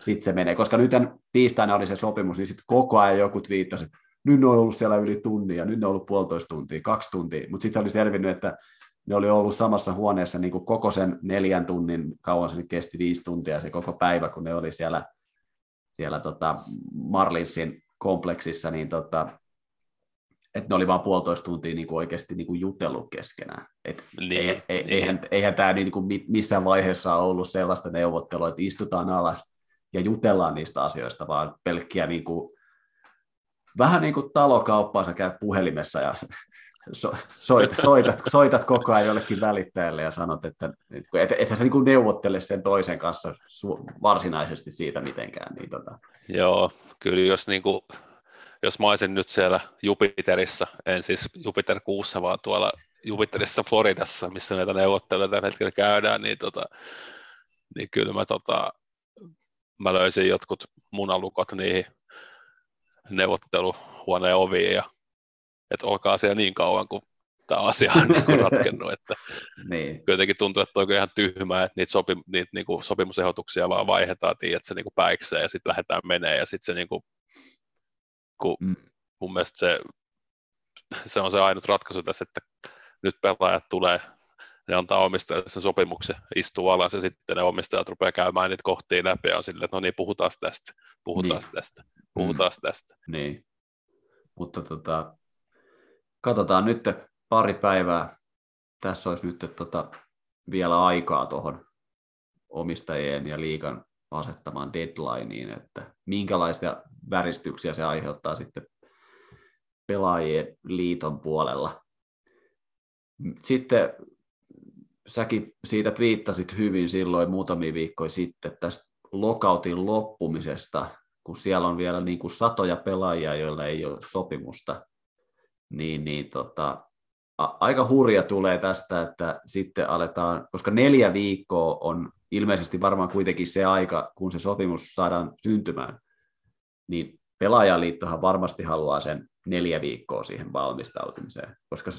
Sitten se menee, koska nyt tiistaina oli se sopimus, niin sitten koko ajan joku twiittasi, nyt ne on ollut siellä yli tunnin, ja nyt ne on ollut puolitoista tuntia, kaksi tuntia, mutta sitten oli selvinnyt, että ne oli ollut samassa huoneessa niin kuin koko sen neljän tunnin, kauan se kesti viisi tuntia se koko päivä, kun ne oli siellä, siellä tota Marlinsin kompleksissa, niin tota, että ne oli vain puolitoista tuntia niin kuin oikeasti niin kuin jutellut keskenään. Et niin, eihän, niin. eihän, eihän tämä niin kuin missään vaiheessa ollut sellaista neuvottelua, että istutaan alas ja jutellaan niistä asioista, vaan pelkkiä niin kuin, vähän niin kuin talokauppaa, sä käyt puhelimessa ja so, soitat, soitat, soitat koko ajan jollekin välittäjälle ja sanot, että et, et, et sä niin neuvottele sen toisen kanssa su, varsinaisesti siitä mitenkään. Niin tota. Joo, kyllä jos, niin kuin, jos mä olisin nyt siellä Jupiterissa, en siis Jupiter kuussa, vaan tuolla Jupiterissa Floridassa, missä näitä neuvotteluja tällä hetkellä käydään, niin, tota, niin kyllä mä, tota, mä löysin jotkut munalukot niihin neuvotteluhuoneen oviin ja että olkaa siellä niin kauan, kuin tämä asia on niin ratkennut. Että niin. Jotenkin tuntuu, että on ihan tyhmää, että niitä, sopi, niitä niin kuin sopimusehdotuksia vaan vaihdetaan, että se niin kuin päikseen ja sitten lähdetään menee ja sitten se niin kuin, kun mm. mun mielestä se, se on se ainut ratkaisu tässä, että nyt pelaajat tulee, ne antaa omistajille sen sopimuksen, istuu alas ja sitten ne omistajat rupeaa käymään niitä kohtia läpi ja on silleen, että no niin, puhutaan tästä, puhutaan niin. tästä, puhutaan mm. tästä. Niin, mutta tota, katsotaan nyt pari päivää. Tässä olisi nyt tota, vielä aikaa tuohon omistajien ja liikan asettamaan deadlineen, että minkälaisia väristyksiä se aiheuttaa sitten pelaajien liiton puolella. Sitten säkin siitä twiittasit hyvin silloin muutamia viikkoja sitten tästä lokautin loppumisesta, kun siellä on vielä niin kuin satoja pelaajia, joilla ei ole sopimusta niin, niin tota, a, aika hurja tulee tästä, että sitten aletaan, koska neljä viikkoa on ilmeisesti varmaan kuitenkin se aika, kun se sopimus saadaan syntymään, niin pelaajaliittohan varmasti haluaa sen neljä viikkoa siihen valmistautumiseen, koska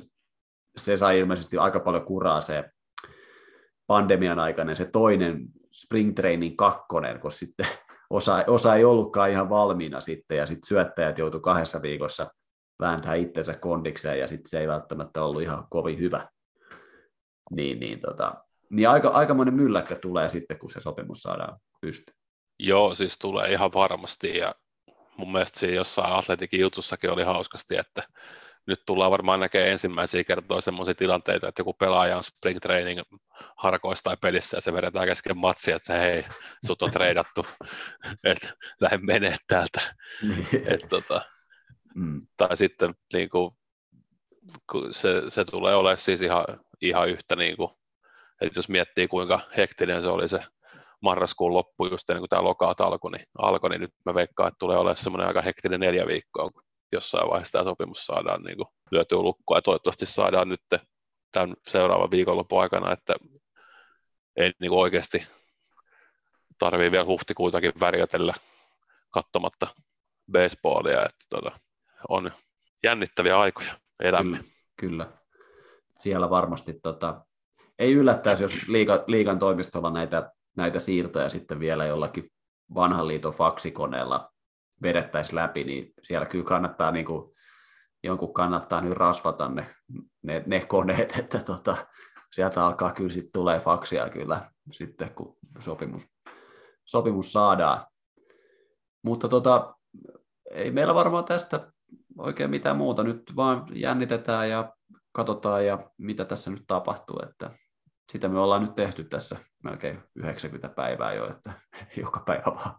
se sai ilmeisesti aika paljon kuraa se pandemian aikana se toinen spring training kakkonen, kun sitten osa, osa ei ollutkaan ihan valmiina sitten, ja sitten syöttäjät joutuivat kahdessa viikossa vääntää itsensä kondikseen ja sitten se ei välttämättä ollut ihan kovin hyvä. Niin, niin, tota, niin aika, aikamoinen mylläkkä tulee sitten, kun se sopimus saadaan pysty. Joo, siis tulee ihan varmasti ja mun mielestä siinä jossain atletikin jutussakin oli hauskasti, että nyt tullaan varmaan näkemään ensimmäisiä kertoja sellaisia tilanteita, että joku pelaaja on spring training harkoissa tai pelissä ja se vedetään kesken matsia, että hei, sut on treidattu, että lähde menee täältä. Niin. Et, tota, Mm. Tai sitten niin kuin, se, se tulee olemaan siis ihan, ihan yhtä, niin kuin, että jos miettii kuinka hektinen se oli se marraskuun loppu just ennen kuin tämä lokaat alkoi, niin, alkoi, niin nyt mä veikkaan, että tulee olemaan semmoinen aika hektinen neljä viikkoa, kun jossain vaiheessa tämä sopimus saadaan niin kuin, lyötyä lukkoa ja toivottavasti saadaan nyt tämän seuraavan viikonlopun aikana, että ei niin kuin oikeasti tarvii vielä huhtikuutakin värjätellä katsomatta baseballia, että tota, on jännittäviä aikoja elämme. Kyllä, kyllä. Siellä varmasti tota, ei yllättäisi, jos liiga, liigan toimistolla näitä, näitä siirtoja sitten vielä jollakin vanhan liiton faksikoneella vedettäisiin läpi, niin siellä kyllä kannattaa niin kuin, jonkun kannattaa nyt rasvata ne, ne, ne koneet, että tota, sieltä alkaa kyllä sitten tulee faksia kyllä sitten, kun sopimus, sopimus saadaan. Mutta tota, ei meillä varmaan tästä oikein mitään muuta. Nyt vaan jännitetään ja katsotaan ja mitä tässä nyt tapahtuu. Että sitä me ollaan nyt tehty tässä melkein 90 päivää jo, että joka päivä vaan,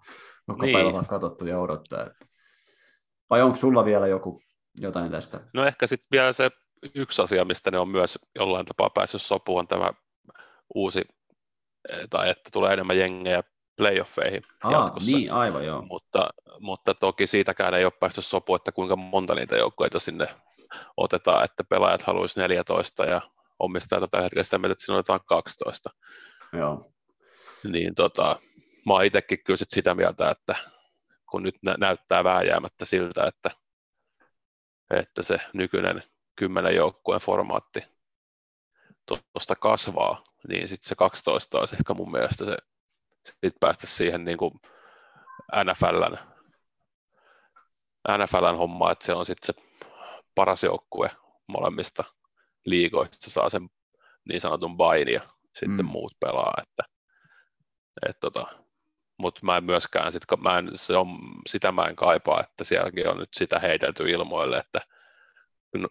joka niin. päivä vaan katsottu ja odottaa. Että. Vai onko sulla vielä joku jotain tästä? No ehkä sitten vielä se yksi asia, mistä ne on myös jollain tapaa päässyt sopuun, on tämä uusi, tai että tulee enemmän jengejä playoffeihin Aa, jatkossa. Niin, aivan joo. Mutta, mutta toki siitäkään ei ole päästy sopu, että kuinka monta niitä joukkoita sinne otetaan, että pelaajat haluaisi 14 ja omistajat tällä hetkellä sitä mieltä, että siinä otetaan 12. Joo. Niin tota, mä oon itsekin kyllä sit sitä mieltä, että kun nyt nä- näyttää vääjäämättä siltä, että, että se nykyinen kymmenen joukkueen formaatti tuosta kasvaa, niin sitten se 12 olisi ehkä mun mielestä se, sit päästä siihen niin kuin NFLn, NFLn homma, että se on sitten se paras joukkue molemmista liigoista, saa sen niin sanotun bain ja sitten mm. muut pelaa, että et tota, mutta mä en myöskään, sit, mä en, se on, sitä mä en kaipaa, että sielläkin on nyt sitä heitelty ilmoille, että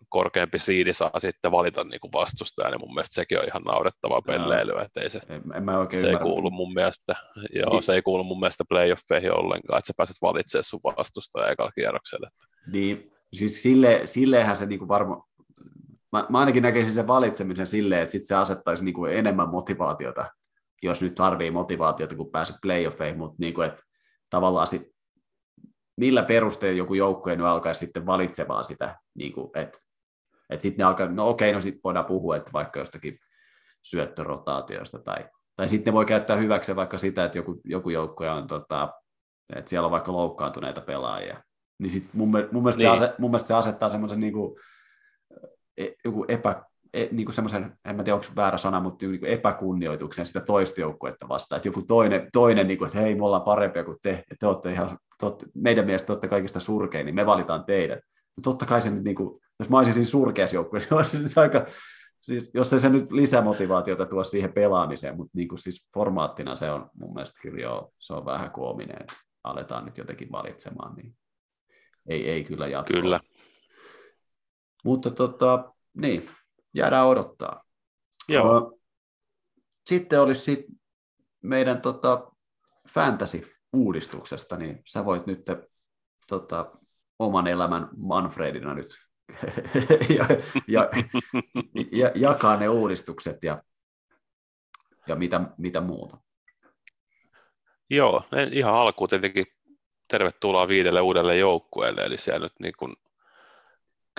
korkeampi siidi saa sitten valita niin kuin vastustajan, niin mun mielestä sekin on ihan naurettavaa pelleilyä, että ei se, en, en mä oikein se ei kuulu mun mielestä, joo, si- se ei kuulu mun mielestä playoffeihin ollenkaan, että sä pääset valitsemaan sun vastustajan ekalla kierroksella. Niin, siis sille, silleenhän se niin kuin varma, mä, mä ainakin näkisin sen valitsemisen silleen, että sit se asettaisi niin kuin enemmän motivaatiota, jos nyt tarvii motivaatiota, kun pääset playoffeihin, mutta niin kuin, että tavallaan sit millä perusteella joku joukkue nyt alkaisi sitten valitsemaan sitä, niin kuin, että, että sitten ne alkaa, no okei, no sitten voidaan puhua, että vaikka jostakin syöttörotaatiosta tai, tai sitten ne voi käyttää hyväksi vaikka sitä, että joku, joku joukkue on, tota, että siellä on vaikka loukkaantuneita pelaajia, niin sitten mun, mun, mielestä niin. Se ase, mun mielestä se asettaa semmoisen niin kuin, e, joku epä, niin kuin semmoisen, en mä tiedä onko väärä sana, mutta niin kuin epäkunnioituksen sitä toista joukkuetta vastaan, että joku toinen, toinen niin kuin, että hei, me ollaan parempia kuin te, että te olette ihan tot, meidän mielestä te olette kaikista surkein, niin me valitaan teidät. No totta kai se nyt, niin kuin, jos mä olisin siinä surkeassa joukkueessa, niin olisi nyt aika, siis, jos ei se nyt lisämotivaatiota tuo siihen pelaamiseen, mutta niin kuin siis formaattina se on mun mielestä kyllä jo, se on vähän koominen, että aletaan nyt jotenkin valitsemaan, niin ei, ei kyllä jatkoa. Kyllä. Mutta tota, niin, jäädään odottaa. Joo. Sitten olisi sit meidän tota, fantasy-uudistuksesta, niin sä voit nyt tota, oman elämän Manfredina nyt ja, ja, ja, jakaa ne uudistukset ja, ja mitä, mitä muuta. Joo, ihan alkuun tietenkin tervetuloa viidelle uudelle joukkueelle, eli siellä nyt niin kuin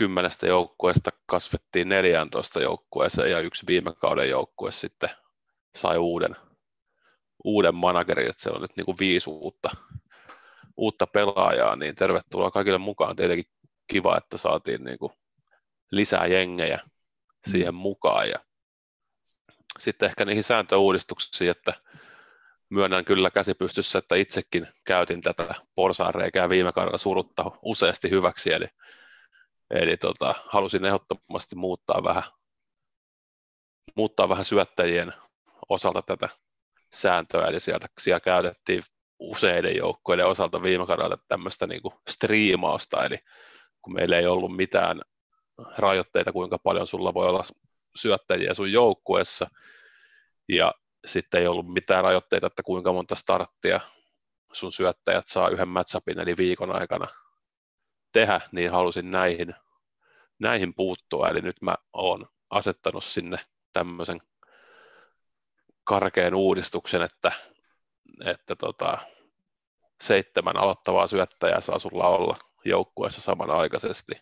kymmenestä joukkueesta kasvettiin 14 joukkueeseen ja yksi viime kauden joukkue sitten sai uuden, uuden managerin, että siellä on nyt niin kuin viisi uutta, uutta pelaajaa, niin tervetuloa kaikille mukaan. Tietenkin kiva, että saatiin niin kuin lisää jengejä siihen mukaan. Ja sitten ehkä niihin sääntöuudistuksiin, että myönnän kyllä käsipystyssä, että itsekin käytin tätä porsaanreikää viime kaudella surutta useasti hyväksi, eli Eli tota, halusin ehdottomasti muuttaa vähän, muuttaa vähän syöttäjien osalta tätä sääntöä, eli sieltä siellä käytettiin useiden joukkoiden osalta viime kaudella tämmöistä niin kuin striimausta, eli kun meillä ei ollut mitään rajoitteita, kuinka paljon sulla voi olla syöttäjiä sun joukkueessa, ja sitten ei ollut mitään rajoitteita, että kuinka monta starttia sun syöttäjät saa yhden matchupin, eli viikon aikana tehdä, niin halusin näihin, näihin puuttua. Eli nyt mä oon asettanut sinne tämmöisen karkeen uudistuksen, että, että tota, seitsemän aloittavaa syöttäjää saa sulla olla joukkueessa samanaikaisesti.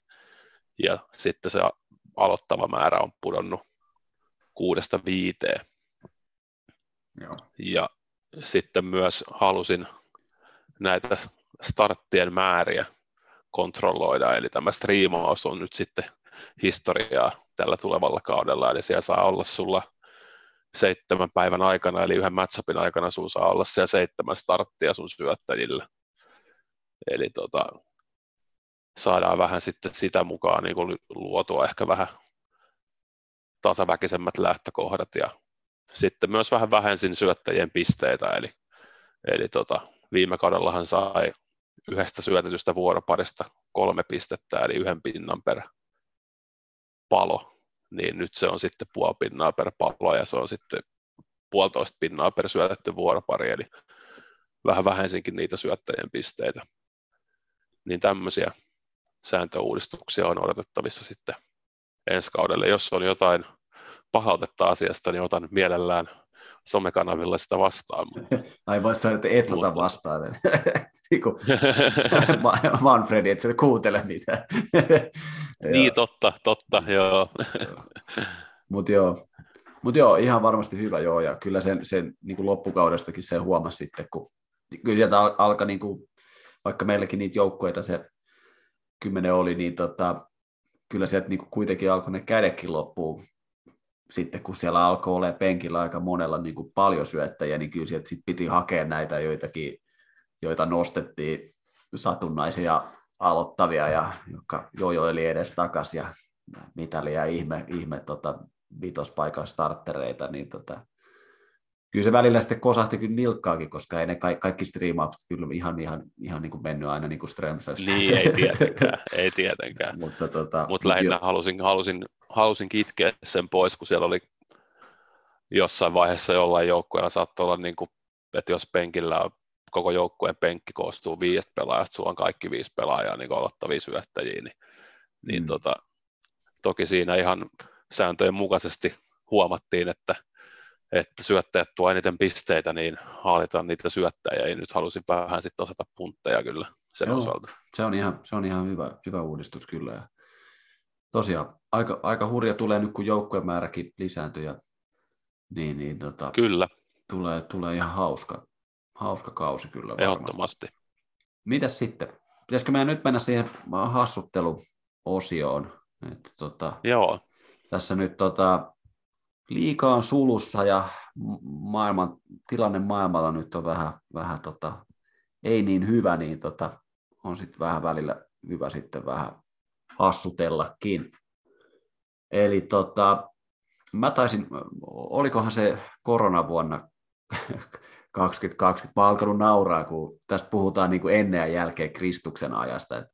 Ja sitten se aloittava määrä on pudonnut kuudesta viiteen. Joo. Ja sitten myös halusin näitä starttien määriä kontrolloida, eli tämä striimaus on nyt sitten historiaa tällä tulevalla kaudella, eli siellä saa olla sulla seitsemän päivän aikana, eli yhden matchupin aikana sun saa olla siellä seitsemän starttia sun syöttäjillä. Eli tota, saadaan vähän sitten sitä mukaan niin kuin luotua ehkä vähän tasaväkisemmät lähtökohdat ja sitten myös vähän vähensin syöttäjien pisteitä, eli, eli tota, viime kaudellahan sai yhdestä syötetystä vuoroparista kolme pistettä, eli yhden pinnan per palo. niin nyt se on sitten puoli pinnaa per pallo ja se on sitten puolitoista pinnaa per syötetty vuoropari, eli vähän vähensinkin niitä syöttäjien pisteitä. Niin tämmöisiä sääntöuudistuksia on odotettavissa sitten ensi kaudelle. Jos on jotain pahautetta asiasta, niin otan mielellään somekanavilla sitä vastaan. Mutta... Ai voisi sanoa, että et ota vastaan. niin kuin Manfredi, että se kuuntele mitään. niin, totta, totta, joo. Mutta joo, mut joo, ihan varmasti hyvä joo, ja kyllä sen, sen niin kuin loppukaudestakin se huomasi sitten, kun kyllä sieltä alkaa, niin kuin, vaikka meilläkin niitä joukkueita se kymmenen oli, niin tota, kyllä sieltä niin kuin kuitenkin alkoi ne kädekin loppuun sitten kun siellä alkoi olla penkillä aika monella niin kuin paljon syöttäjiä, niin kyllä sieltä sit piti hakea näitä joitakin, joita nostettiin satunnaisia aloittavia, ja, jotka jojoili edes takaisin ja mitaliä ihme, ihme tota, vitospaikan starttereita, niin tota, kyllä se välillä sitten kosahti kyllä nilkkaakin, koska ei ne kaikki, kaikki striimaukset kyllä ihan, ihan, ihan niin kuin mennyt aina niin kuin Strömsössä. Niin, ei tietenkään, ei tietenkään. mutta tota, Mut lähinnä jo... halusin, halusin, halusin kitkeä sen pois, kun siellä oli jossain vaiheessa jollain joukkueella saattoi olla, niin kuin, että jos penkillä on koko joukkueen penkki koostuu viidestä pelaajasta, sulla on kaikki viisi pelaajaa niin aloittavia syöttäjiä, niin, niin mm. tota, toki siinä ihan sääntöjen mukaisesti huomattiin, että että syöttäjät tuo eniten pisteitä, niin haalitaan niitä syöttäjiä. Ja nyt halusin vähän sitten osata puntteja kyllä sen Joo, osalta. Se on ihan, se on ihan hyvä, hyvä uudistus kyllä. Ja tosiaan aika, aika hurja tulee nyt, kun joukkojen määräkin lisääntyy. Ja, niin, niin, tota, kyllä. Tulee, tulee ihan hauska, hauska kausi kyllä varmasti. Ehdottomasti. Mitäs sitten? Pitäisikö meidän nyt mennä siihen hassutteluosioon? Että, tota, Joo. Tässä nyt tota, liika on sulussa ja maailman, tilanne maailmalla nyt on vähän, vähän tota, ei niin hyvä, niin tota, on sitten vähän välillä hyvä sitten vähän hassutellakin. Eli tota, mä taisin, olikohan se koronavuonna 2020, mä oon alkanut nauraa, kun tästä puhutaan niin kuin ennen ja jälkeen Kristuksen ajasta, että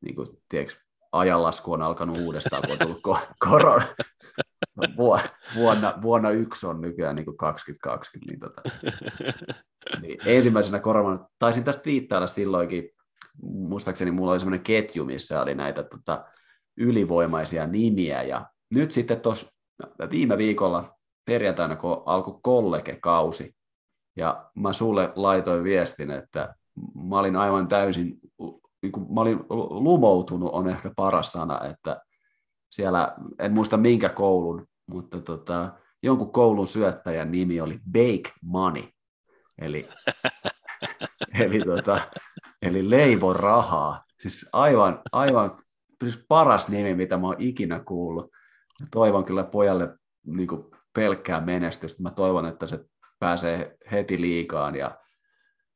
niin kuin, tiedätkö, ajanlasku on alkanut uudestaan, kun on tullut korona, vuonna, vuonna yksi on nykyään niin kuin 2020, niin, tota, niin ensimmäisenä korona, taisin tästä viittailla silloinkin, muistaakseni mulla oli semmoinen ketju, missä oli näitä tota, ylivoimaisia nimiä, ja nyt sitten tuossa viime viikolla perjantaina, kun alkoi kollege-kausi, ja mä sulle laitoin viestin, että mä olin aivan täysin, niin kuin, mä olin lumoutunut on ehkä paras sana, että siellä, en muista minkä koulun, mutta tota, jonkun koulun syöttäjän nimi oli Bake Money, eli, eli, tota, eli leivon rahaa. Siis aivan, aivan siis paras nimi, mitä mä oon ikinä kuullut. Toivon kyllä pojalle niin kuin pelkkää menestystä. Mä toivon, että se pääsee heti liikaan ja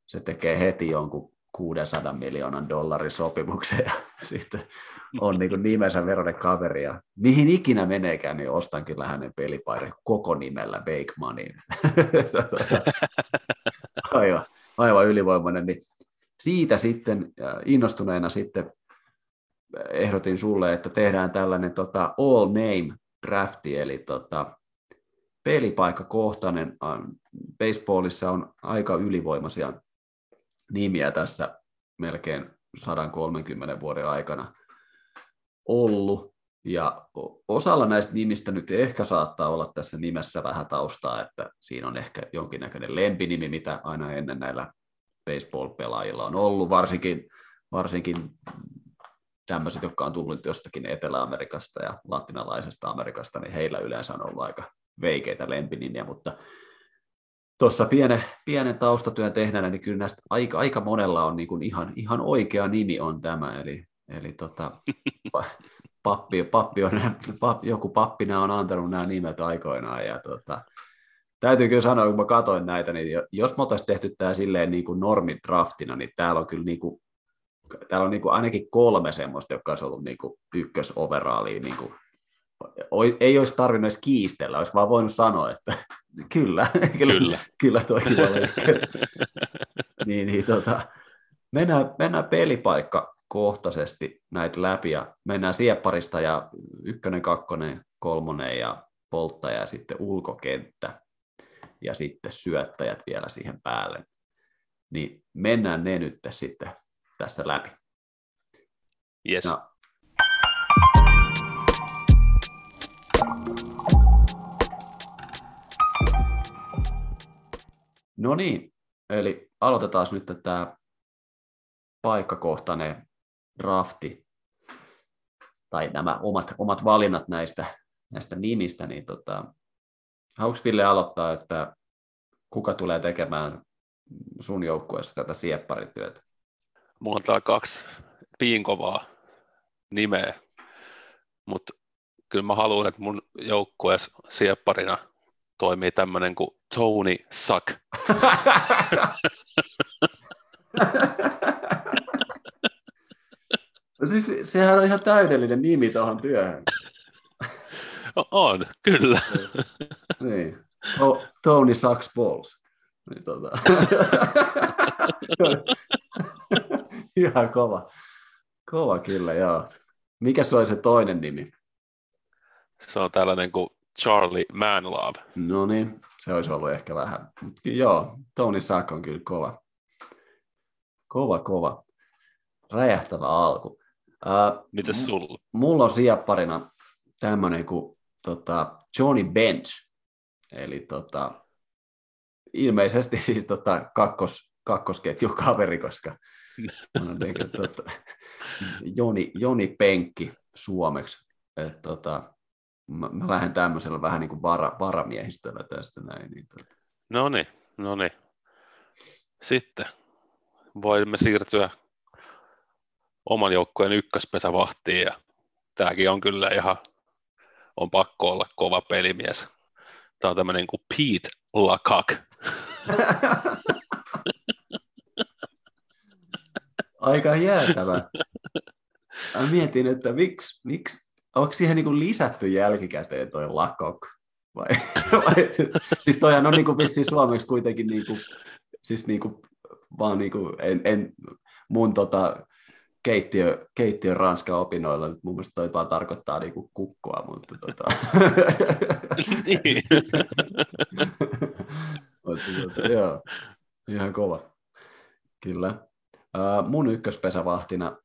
se tekee heti jonkun 600 miljoonan dollarin sopimuksen ja sitten on niin nimensä veronen kaveri. Ja mihin ikinä meneekään, niin ostan kyllä hänen pelipaidan koko nimellä Bake Money. aivan, aivan ylivoimainen. Niin siitä sitten innostuneena sitten ehdotin sulle, että tehdään tällainen tota, all name drafti, eli tota, pelipaikkakohtainen. Baseballissa on aika ylivoimaisia nimiä tässä melkein 130 vuoden aikana ollut. Ja osalla näistä nimistä nyt ehkä saattaa olla tässä nimessä vähän taustaa, että siinä on ehkä jonkinnäköinen lempinimi, mitä aina ennen näillä baseball-pelaajilla on ollut, varsinkin, varsinkin tämmöiset, jotka on tullut jostakin Etelä-Amerikasta ja latinalaisesta Amerikasta, niin heillä yleensä on ollut aika veikeitä lempinimiä, mutta tuossa pienen, pienen taustatyön tehneenä, niin kyllä näistä aika, aika monella on niin kuin ihan, ihan oikea nimi on tämä, eli, eli tota, pappi, pappi on, pappi, joku pappina on antanut nämä nimet aikoinaan, ja tota, täytyy kyllä sanoa, kun mä katsoin näitä, niin jos me oltaisiin tehty tämä silleen niin kuin normidraftina, niin täällä on kyllä niin kuin, täällä on niin kuin ainakin kolme semmoista, jotka olisi ollut niin kuin ykkösoveraaliin niin kuin ei olisi tarvinnut edes kiistellä, olisi vaan voinut sanoa, että kyllä, kyllä, kyllä, kyllä toi niin, niin, tota, mennään, mennään pelipaikka kohtaisesti näitä läpi ja mennään siepparista ja ykkönen, kakkonen, kolmonen ja polttaja ja sitten ulkokenttä ja sitten syöttäjät vielä siihen päälle. Niin mennään ne nyt sitten tässä läpi. Yes. No, No niin, eli aloitetaan nyt tämä paikkakohtainen drafti tai nämä omat, omat valinnat näistä, näistä nimistä, niin tota, haluatko Ville aloittaa, että kuka tulee tekemään sun joukkueessa tätä siepparityötä? Mulla on täällä kaksi piinkovaa nimeä, mutta kyllä mä haluan, että mun joukkueessa siepparina toimii tämmöinen kuin Tony Suck. no siis, sehän on ihan täydellinen nimi tuohon työhön. On, kyllä. niin. To- Tony Sucks Balls. Niin, tota. ihan kova. Kova kyllä, joo. Mikä se oli se toinen nimi? Se on tällainen kuin Charlie Manlove. No niin, se olisi ollut ehkä vähän. Mutta joo, Tony Sack on kyllä kova. Kova, kova. Räjähtävä alku. Uh, Mites sulla? Mulla on siepparina tämmöinen kuin tota, Johnny Bench. Eli tota, ilmeisesti siis tota, kakkos, kakkosketju kaveri, koska on niin, tota, Joni, Joni Penkki suomeksi. Et, tota, mä, mä lähden tämmöisellä vähän niin kuin vara, varamiehistöllä tästä näin. Niin tota. No niin, no niin. Sitten voimme siirtyä oman joukkueen ykköspesävahtiin ja tämäkin on kyllä ihan, on pakko olla kova pelimies. Tämä on tämmöinen kuin Pete Lakak. Aika jäätävä. Mä mietin, että miksi, miksi onko siihen niin lisätty jälkikäteen toi lakok? Vai, vai, siis toihan on niin kuin vissiin suomeksi kuitenkin niin kuin, siis niin kuin, vaan niin kuin, en, en, mun tota, keittiö, keittiön ranskan opinnoilla, nyt mun mielestä toi vaan tarkoittaa niin kuin kukkoa, mutta tota... niin. mutta, tota, joo, ihan kova. Kyllä. Uh, mun ykköspesävahtina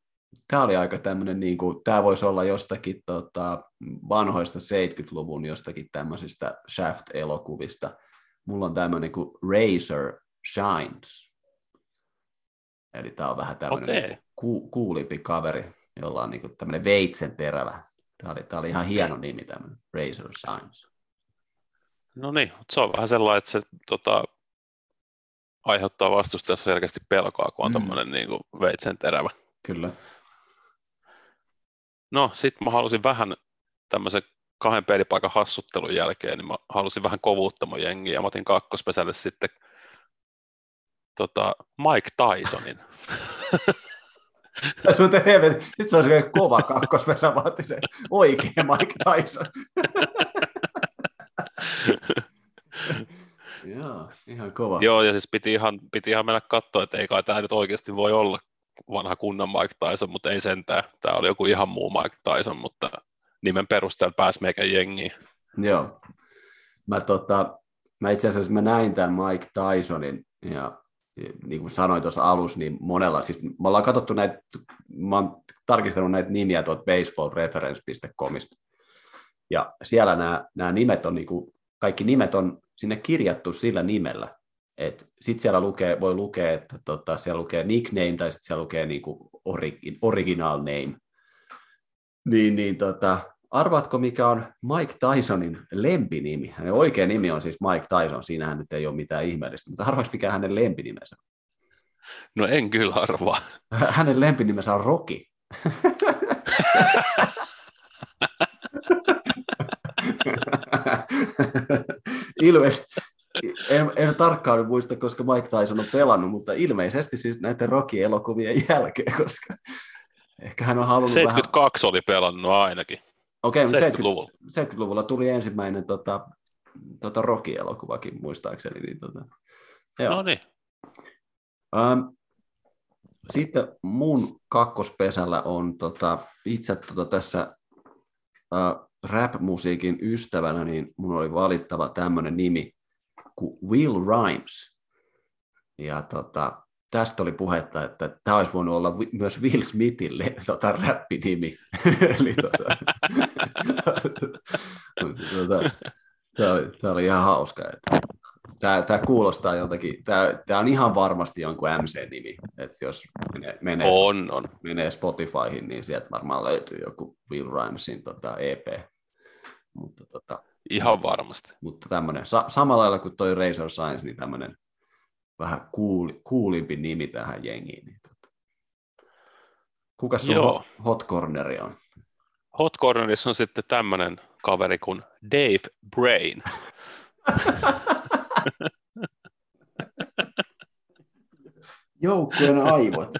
tämä oli aika tämmöinen, niin kuin, tämä voisi olla jostakin tota, vanhoista 70-luvun jostakin tämmöisistä Shaft-elokuvista. Mulla on tämmöinen kuin Razor Shines. Eli tämä on vähän tämmöinen okay. ku, kuulimpi kaveri, jolla on niin kuin tämmöinen veitsen terävä. Tämä oli, tämä oli ihan hieno nimi tämmöinen, Razor Shines. No niin, se on vähän sellainen, että se tota, aiheuttaa vastustajassa selkeästi pelkoa, kun on mm. tämmöinen niin kuin veitsen terävä. Kyllä. No, sitten mä halusin vähän tämmöisen kahden pelipaikan hassuttelun jälkeen, niin mä halusin vähän kovuuttamaan jengiä, ja mä otin kakkospesälle sitten tota, Mike Tysonin. Mutta helvetti, nyt se on se kova kakkospesä, vaati se oikea Mike Tyson. Joo, ihan kova. Joo, ja siis piti ihan, piti ihan mennä katsoa, että ei kai tämä nyt oikeasti voi olla vanha kunnan Mike Tyson, mutta ei sentään. Tämä oli joku ihan muu Mike Tyson, mutta nimen perusteella pääsi meikä jengiin. Joo. Mä, tota, mä itse asiassa mä näin tämän Mike Tysonin ja niin kuin sanoin tuossa alussa, niin monella, siis me ollaan katsottu näitä, mä oon tarkistanut näitä nimiä tuolta baseballreference.comista, ja siellä nämä, nämä nimet on, niin kuin, kaikki nimet on sinne kirjattu sillä nimellä, sitten siellä lukee, voi lukea, että tota, siellä lukee nickname tai sitten siellä lukee niinku origin, original name. Niin, niin tota, arvaatko mikä on Mike Tysonin lempinimi? Hänen oikea nimi on siis Mike Tyson, siinähän nyt ei ole mitään ihmeellistä, mutta arvaatko mikä hänen lempinimensä on? No en kyllä arvaa. Hänen lempinimensä on Rocky. Ilmeisesti en, en tarkkaan muista, koska Mike Tyson on pelannut, mutta ilmeisesti siis näiden Rocky-elokuvien jälkeen, koska ehkä hän on halunnut 72 vähän... oli pelannut ainakin. Okei, okay, 70-luvulla. 70-luvulla tuli ensimmäinen tota, tota Rocky-elokuvakin muistaakseni. Niin, tota, joo. No niin. Ähm, sitten mun kakkospesällä on tota, itse tota, tässä äh, rap-musiikin ystävänä, niin mun oli valittava tämmöinen nimi kuin Will Rhymes. Ja tota, tästä oli puhetta, että tämä olisi voinut olla myös Will Smithille tota, räppinimi. Eli tota, tota, tämä, oli, tämä oli ihan hauska. Että tämä, tämä kuulostaa joltakin, tämä, tämä on ihan varmasti jonkun MC-nimi, että jos menee, menee, on, on. menee Spotifyhin, niin sieltä varmaan löytyy joku Will Rhymesin tota, EP. Mutta, tota, ihan varmasti. Mutta tämmöinen, sa- samalla lailla kuin toi Razor Science, niin tämmöinen vähän cool, coolimpi nimi tähän jengiin. Niin tota. Kuka sun Joo. hot corneri on? Hot cornerissa on sitten tämmöinen kaveri kuin Dave Brain. Joukkueen aivot.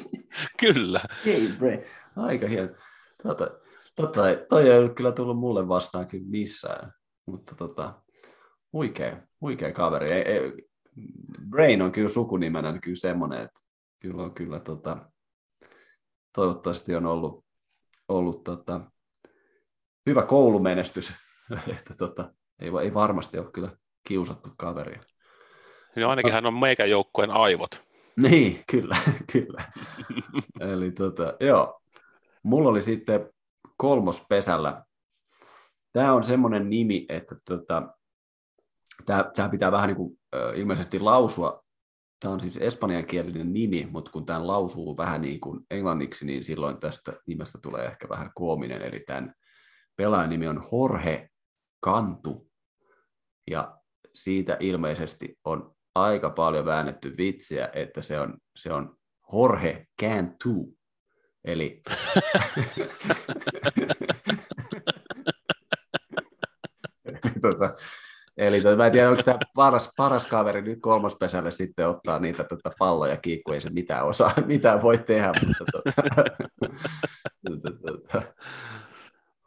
kyllä. Dave Brain. Aika hieno. Tota, tota, toi ei ole kyllä tullut mulle vastaan kyllä missään, mutta tota, huikea, huikea kaveri. Ei, ei, Brain on kyllä sukunimenä kyllä semmoinen, että kyllä on kyllä tota, toivottavasti on ollut, ollut tota, hyvä koulumenestys, että tota, ei, ei varmasti ole kyllä kiusattu kaveria. No ainakin hän on meikän joukkueen aivot. Niin, kyllä, kyllä. Eli tota, joo, mulla oli sitten kolmospesällä. Tämä on semmoinen nimi, että tota, tämä, tämä pitää vähän niin kuin, äh, ilmeisesti lausua. Tämä on siis espanjankielinen nimi, mutta kun tämä lausuu vähän niin kuin englanniksi, niin silloin tästä nimestä tulee ehkä vähän koominen. Eli tämän pelaajan nimi on Jorge Kantu. Ja siitä ilmeisesti on aika paljon väännetty vitsiä, että se on, se on Jorge Cantu. Eli tota, Eli tota, mä en tiedä, onko tämä paras, paras kaveri nyt kolmospesälle sitten ottaa niitä tota, palloja kiikku, ei se mitään osaa, mitään voi tehdä, mutta tota, tota, tota,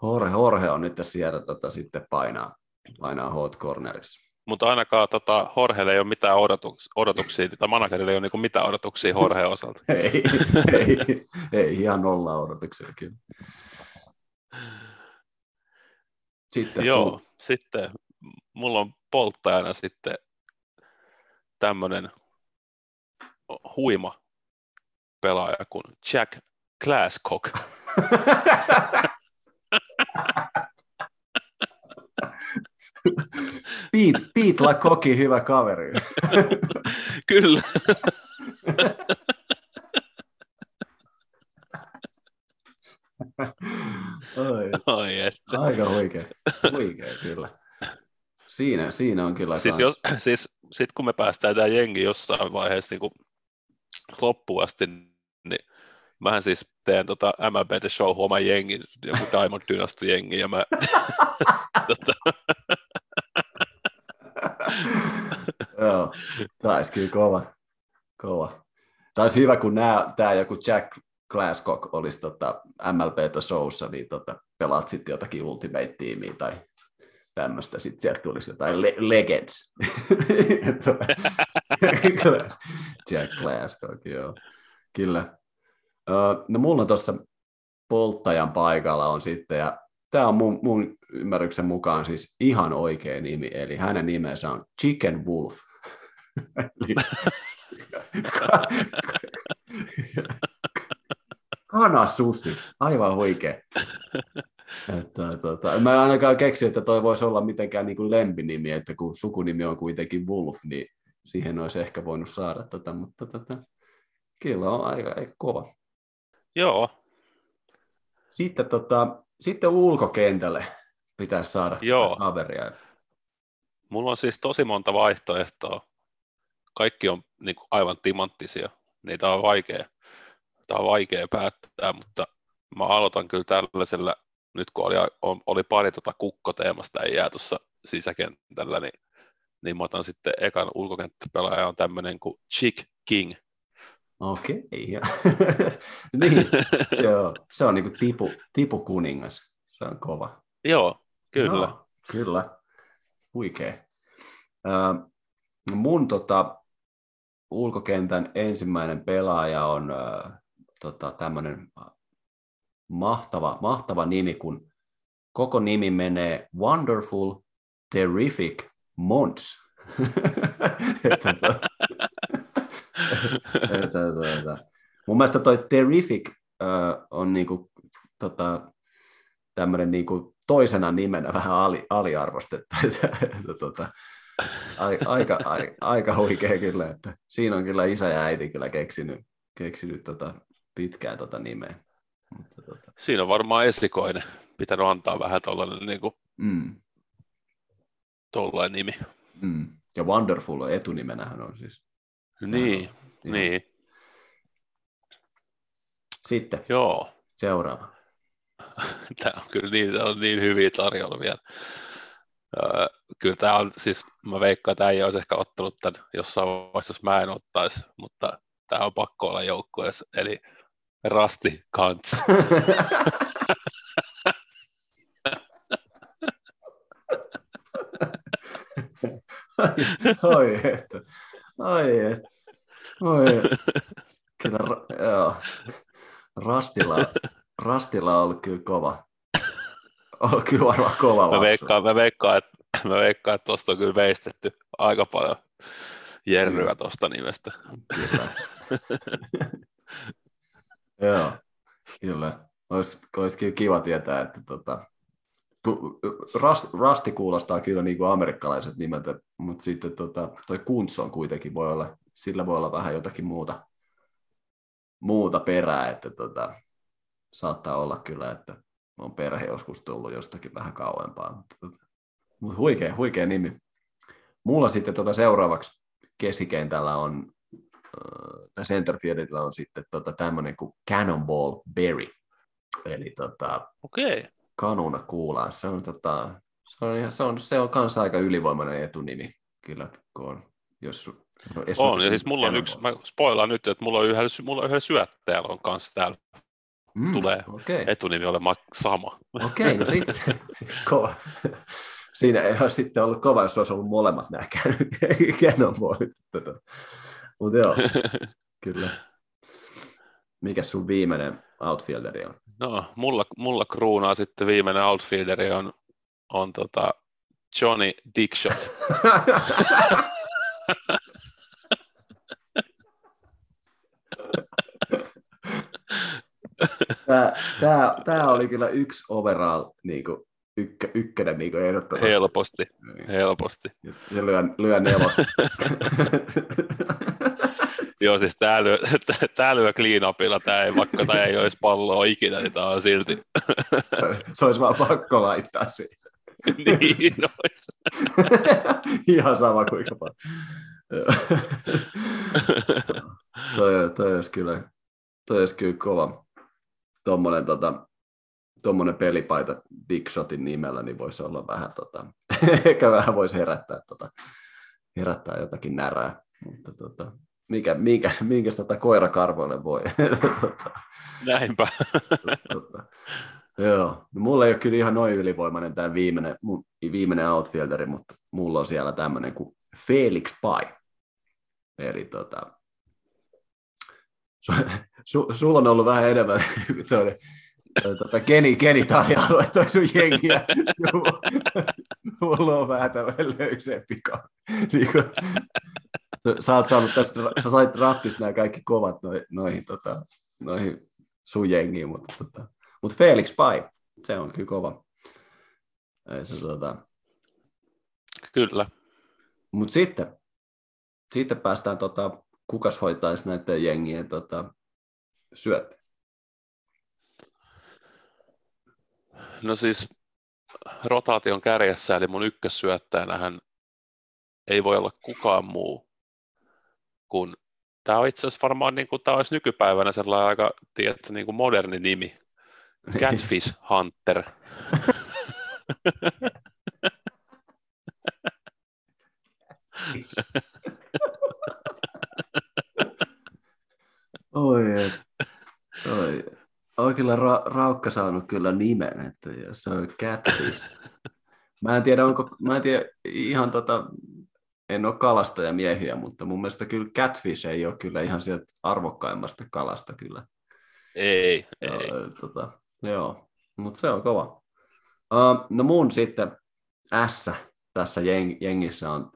Jorge, Jorge on nyt siellä tota, sitten painaa, painaa hot cornerissa. Mutta ainakaan tota, Horhelle ei ole mitään odotuksia, odotuksia tai managerille ei ole niinku mitään odotuksia Horheen osalta. ei, ei, ei, ihan nolla odotuksia kyllä. Sitten Joo, sun... sitten mulla on polttajana sitten tämmöinen huima pelaaja kuin Jack Glasscock. Beat, Beat la koki, hyvä kaveri. Kyllä. Oi. Oi että. Aika huikea. Huikea, kyllä. Siinä, siinä on kyllä siis, jos, siis sit kun me päästään tämä jengi jossain vaiheessa niin loppuun asti, niin mähän siis teen tota MLB The Show oman jengin, joku Diamond Dynasty jengi, ja mä tota... Joo, taisi kyllä kova. kova. Taisi hyvä, kun tämä joku Jack Glasscock olisi tota MLB The Showssa, niin tota, pelaat sitten jotakin Ultimate-tiimiä tai tämmöistä, sitten sieltä tulisi jotain le- Legends. Jack Glasscock, joo. Kyllä. No mulla on tuossa polttajan paikalla on sitten, ja tämä on mun, mun ymmärryksen mukaan siis ihan oikea nimi, eli hänen nimensä on Chicken Wolf. eli, Kanasusi, aivan huikea. Että, tota, mä en ainakaan keksi, että toi voisi olla mitenkään niin kuin lempinimi, että kun sukunimi on kuitenkin Wolf, niin siihen olisi ehkä voinut saada tota, mutta tota, kyllä on aika, aika kova. Joo. Sitten, tota, sitten ulkokentälle pitäisi saada Joo. kaveria. Mulla on siis tosi monta vaihtoehtoa. Kaikki on niin kuin, aivan timanttisia. Niitä on vaikea, tämä on vaikea päättää, mutta mä aloitan kyllä tällaisella nyt kun oli, oli pari tota kukkoteemasta ei jää tuossa sisäkentällä, niin, niin mä otan sitten ekan ulkokenttäpelaaja on tämmöinen kuin Chick King. Okei, okay, niin, joo, se on niinku tipu, tipu kuningas, se on kova. Joo, kyllä. No, kyllä, huikea. Uh, mun tota, ulkokentän ensimmäinen pelaaja on uh, tota, tämmöinen mahtava, mahtava nimi kuin koko nimi menee Wonderful Terrific että, että, että, että. Mun mielestä toi Terrific äh, on niinku, tota, tämmöinen niinku toisena nimenä vähän ali, aliarvostettu. tota, aika, aika, aika huikea kyllä, että siinä on kyllä isä ja äiti kyllä keksinyt, keksinyt tota pitkää tota nimeä. Mutta, tota. Siinä on varmaan esikoinen pitänyt antaa vähän tuollainen niin kuin, mm. nimi. Mm. Ja Wonderful etunimenähän on siis. Niin, on, niin. Sitten Joo. seuraava. Tämä on kyllä niin, on niin hyviä tarjolla vielä. Öö, kyllä tämä on, siis mä veikkaan, että tämä ei olisi ehkä ottanut tämän jossain vaiheessa, jos mä en ottaisi, mutta tämä on pakko olla joukkueessa, eli Rasti Kants. Oi, että. Oi, että. Oi, kyllä, joo. Rastilla, Rastilla on ollut kyllä kova. On kyllä varmaan kova mä veikkaan, mä veikkaan, että, mä veikkaan, että tuosta on kyllä veistetty aika paljon jerryä tuosta nimestä. Kyllä. joo, kyllä. Olisi, olisi kiva tietää, että tota, Rust, Rusti kuulostaa kyllä niin kuin amerikkalaiset nimet, mutta sitten tota, toi Kunts on kuitenkin voi olla, sillä voi olla vähän jotakin muuta, muuta perää, että tota, saattaa olla kyllä, että on perhe joskus tullut jostakin vähän kauempaa, mutta, tota, mutta huikea, huikea nimi. Mulla sitten tota seuraavaksi keskikentällä on, äh, centerfieldillä on sitten tota tämmöinen kuin Cannonball Berry. Eli tota, okay kanuna kuulaa. Se on, tota, se on, se on, se on kanssa aika ylivoimainen etunimi, kyllä, kun on, jos no, on, ja siis mulla on yksi, mä spoilaan nyt, että mulla on yhdellä, mulla on yhdellä syöttäjällä on kanssa täällä mm, tulee okay. etunimi olemaan sama. Okei, okay, no siitä se, kova. Siinä ei ole sitten ollut kova, jos olisi ollut molemmat nämä Cannonballit. Mutta joo, kyllä. Mikä sun viimeinen outfielderi on? No, mulla, mulla kruunaa sitten viimeinen outfielderi on, on tota Johnny Dickshot. Tämä, tämä, tämä oli kyllä yksi overall niin kuin, ykkä, ykkönen niin ehdottomasti. Helposti, helposti. Se lyö, lyö nelosta. Joo, siis tää lyö, tää lyö clean upilla, tää ei, vaikka tää ei olisi palloa ikinä, niin tää on silti. Se olisi vaan pakko laittaa siihen. niin olisi. Ihan sama kuinka paljon. toi, toi, olisi kyllä, toi olisi kyllä kova. Tuommoinen tota, tuommoinen pelipaita Big Shotin nimellä, niin voisi olla vähän, tota, ehkä vähän voisi herättää, tota, herättää jotakin närää. Mutta tota, mikä, minkä, minkä tota koirakarvoille voi. tota, Näinpä. tota, joo. No, mulla ei ole kyllä ihan noin ylivoimainen tämä viimeinen, mun, viimeinen outfielderi, mutta mulla on siellä tämmöinen kuin Felix Pai. Eli tota, su, su, sulla on ollut vähän enemmän tota, Keni, Keni tarjoilu, toi sun jengiä. Mulla on vähän tämmöinen löysempi. Niin kuin, sä, oot saanut tästä, sä sait raftissa nämä kaikki kovat noihin, noihin, tota, noihin sun jengiin, mutta, tota, mutta Felix Pai, se on kyllä kova. Ei se, tota... Kyllä. Mutta sitten, sitten päästään, tota, kukas hoitaisi näiden jengien tota, syöt? No siis rotaation kärjessä, eli mun ykkössyöttäjänähän ei voi olla kukaan muu kun tämä on itse asiassa varmaan, niin kuin, tämä olisi nykypäivänä sellainen aika tiedätkö, niin kuin moderni nimi. Catfish Hunter. Oi, oi. On kyllä ra- Raukka saanut kyllä nimen, että se on Catfish. Mä en tiedä, onko, mä en tiedä ihan tota, en ole kalastajamiehiä, mutta mun mielestä kyllä catfish ei ole kyllä ihan sieltä arvokkaimmasta kalasta kyllä. Ei, ei. Ja, tota, joo, mutta se on kova. Uh, no mun sitten S tässä jeng, jengissä on,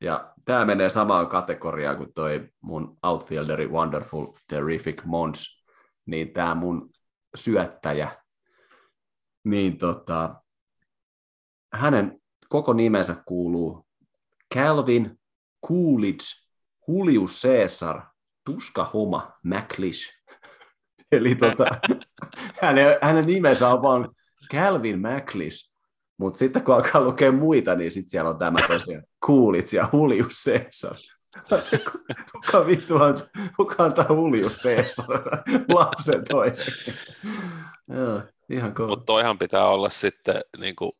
ja tämä menee samaan kategoriaan kuin toi mun outfielderi Wonderful Terrific Mons, niin tämä mun syöttäjä, niin tota, hänen koko nimensä kuuluu Calvin Coolidge Julius Caesar Tuska Homa McLish. Eli tota, hänen, hänen nimensä on vaan Calvin McLish, mutta sitten kun alkaa lukea muita, niin sitten siellä on tämä tosiaan Coolidge ja Julius Caesar. Kuka vittu on, kuka antaa Julius Caesar lapsen toisen? Joo, ihan kova. Mutta toihan pitää olla sitten, niin kuin,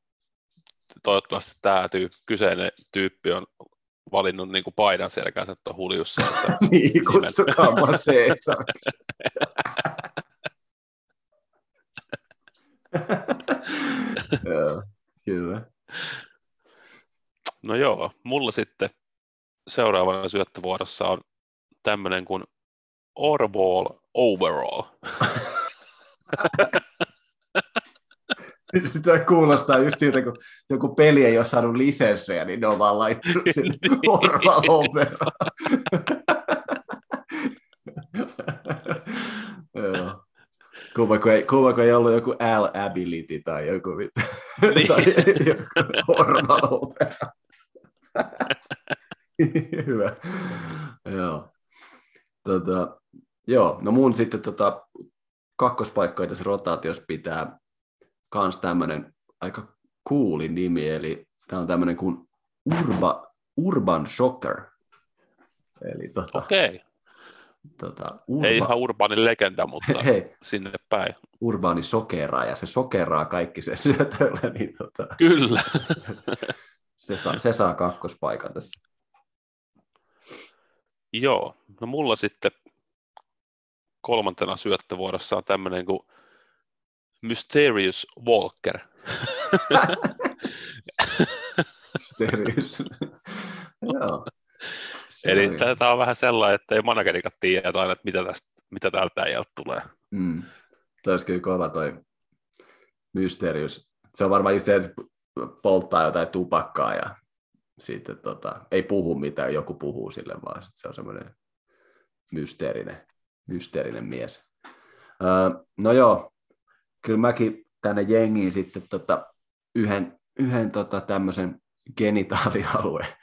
toivottavasti tämä tyy, kyseinen tyyppi on valinnut niin kuin paidan selkäänsä, että on Julius Caesar. niin, kutsukaa mua Caesar. joo, kyllä. No joo, mulla sitten seuraavana syöttövuorossa on tämmöinen kuin Orball Overall. Sitä kuulostaa just siitä, kun joku peli ei ole saanut lisenssejä, niin ne on vaan laittanut sinne Orball Overall. Joo. Kuva, kun ei, kuva, kun ei ollut joku L-ability tai joku, niin. tai joku Orball Hyvä. Joo. Tota, joo, no mun sitten tota, kakkospaikkoja tässä rotaatiossa pitää kans tämmönen aika kuuli nimi, eli tämä on tämmöinen kuin Urba, Urban Shocker. Eli tota, Okei. tota, Urba, Ei ihan urbaani legenda, mutta hei, sinne päin. Urbaani sokeraa, ja se sokeraa kaikki se syötöllä. Niin tota, Kyllä. se, saa, se saa kakkospaikan tässä. Joo, no mulla sitten kolmantena syöttövuorossa on tämmöinen kuin Mysterious Walker. Mysterious. Joo. Eli tämä on vähän sellainen, että ei managerikat tiedä aina, että mitä, tästä, mitä täältä äijältä tulee. Mm. Tämä olisi kyllä kova toi Mysterious. Se on varmaan just se, että polttaa jotain tupakkaa ja sitten tota, ei puhu mitään, joku puhuu sille, vaan se on semmoinen mysteerinen, mysteerinen mies. Öö, no joo, kyllä mäkin tänne jengiin sitten tota, yhden, yhden tota, tämmöisen genitaalialueen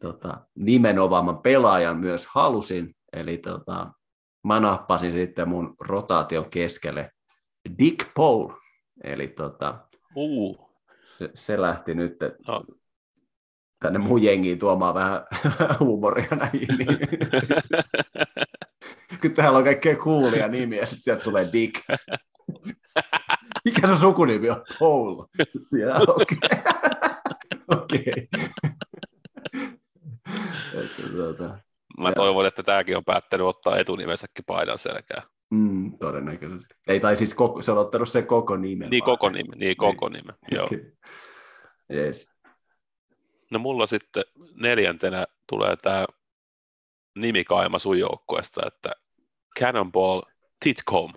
tota, nimenovaaman pelaajan myös halusin, eli tota, mä nappasin sitten mun rotaation keskelle Dick Paul, eli tota, uh. se, se lähti nyt no. Tänne mun jengiin tuomaan vähän huumoria näihin. Niin. Kun täällä on kaikkea kuulia nimiä, ja sitten sieltä tulee Dick. Mikä se sukunimi on? Paul. Okei. Okei. Tuota, Mä ja. toivon, että tämäkin on päättänyt ottaa etunimensäkin paidan selkää. Mm, todennäköisesti. Ei, tai siis koko, se on ottanut se koko nimen. Niin, koko nime, niin, koko niin. nime, joo. yes. No mulla sitten neljäntenä tulee tämä nimikaima sun joukkueesta, että Cannonball Titcom.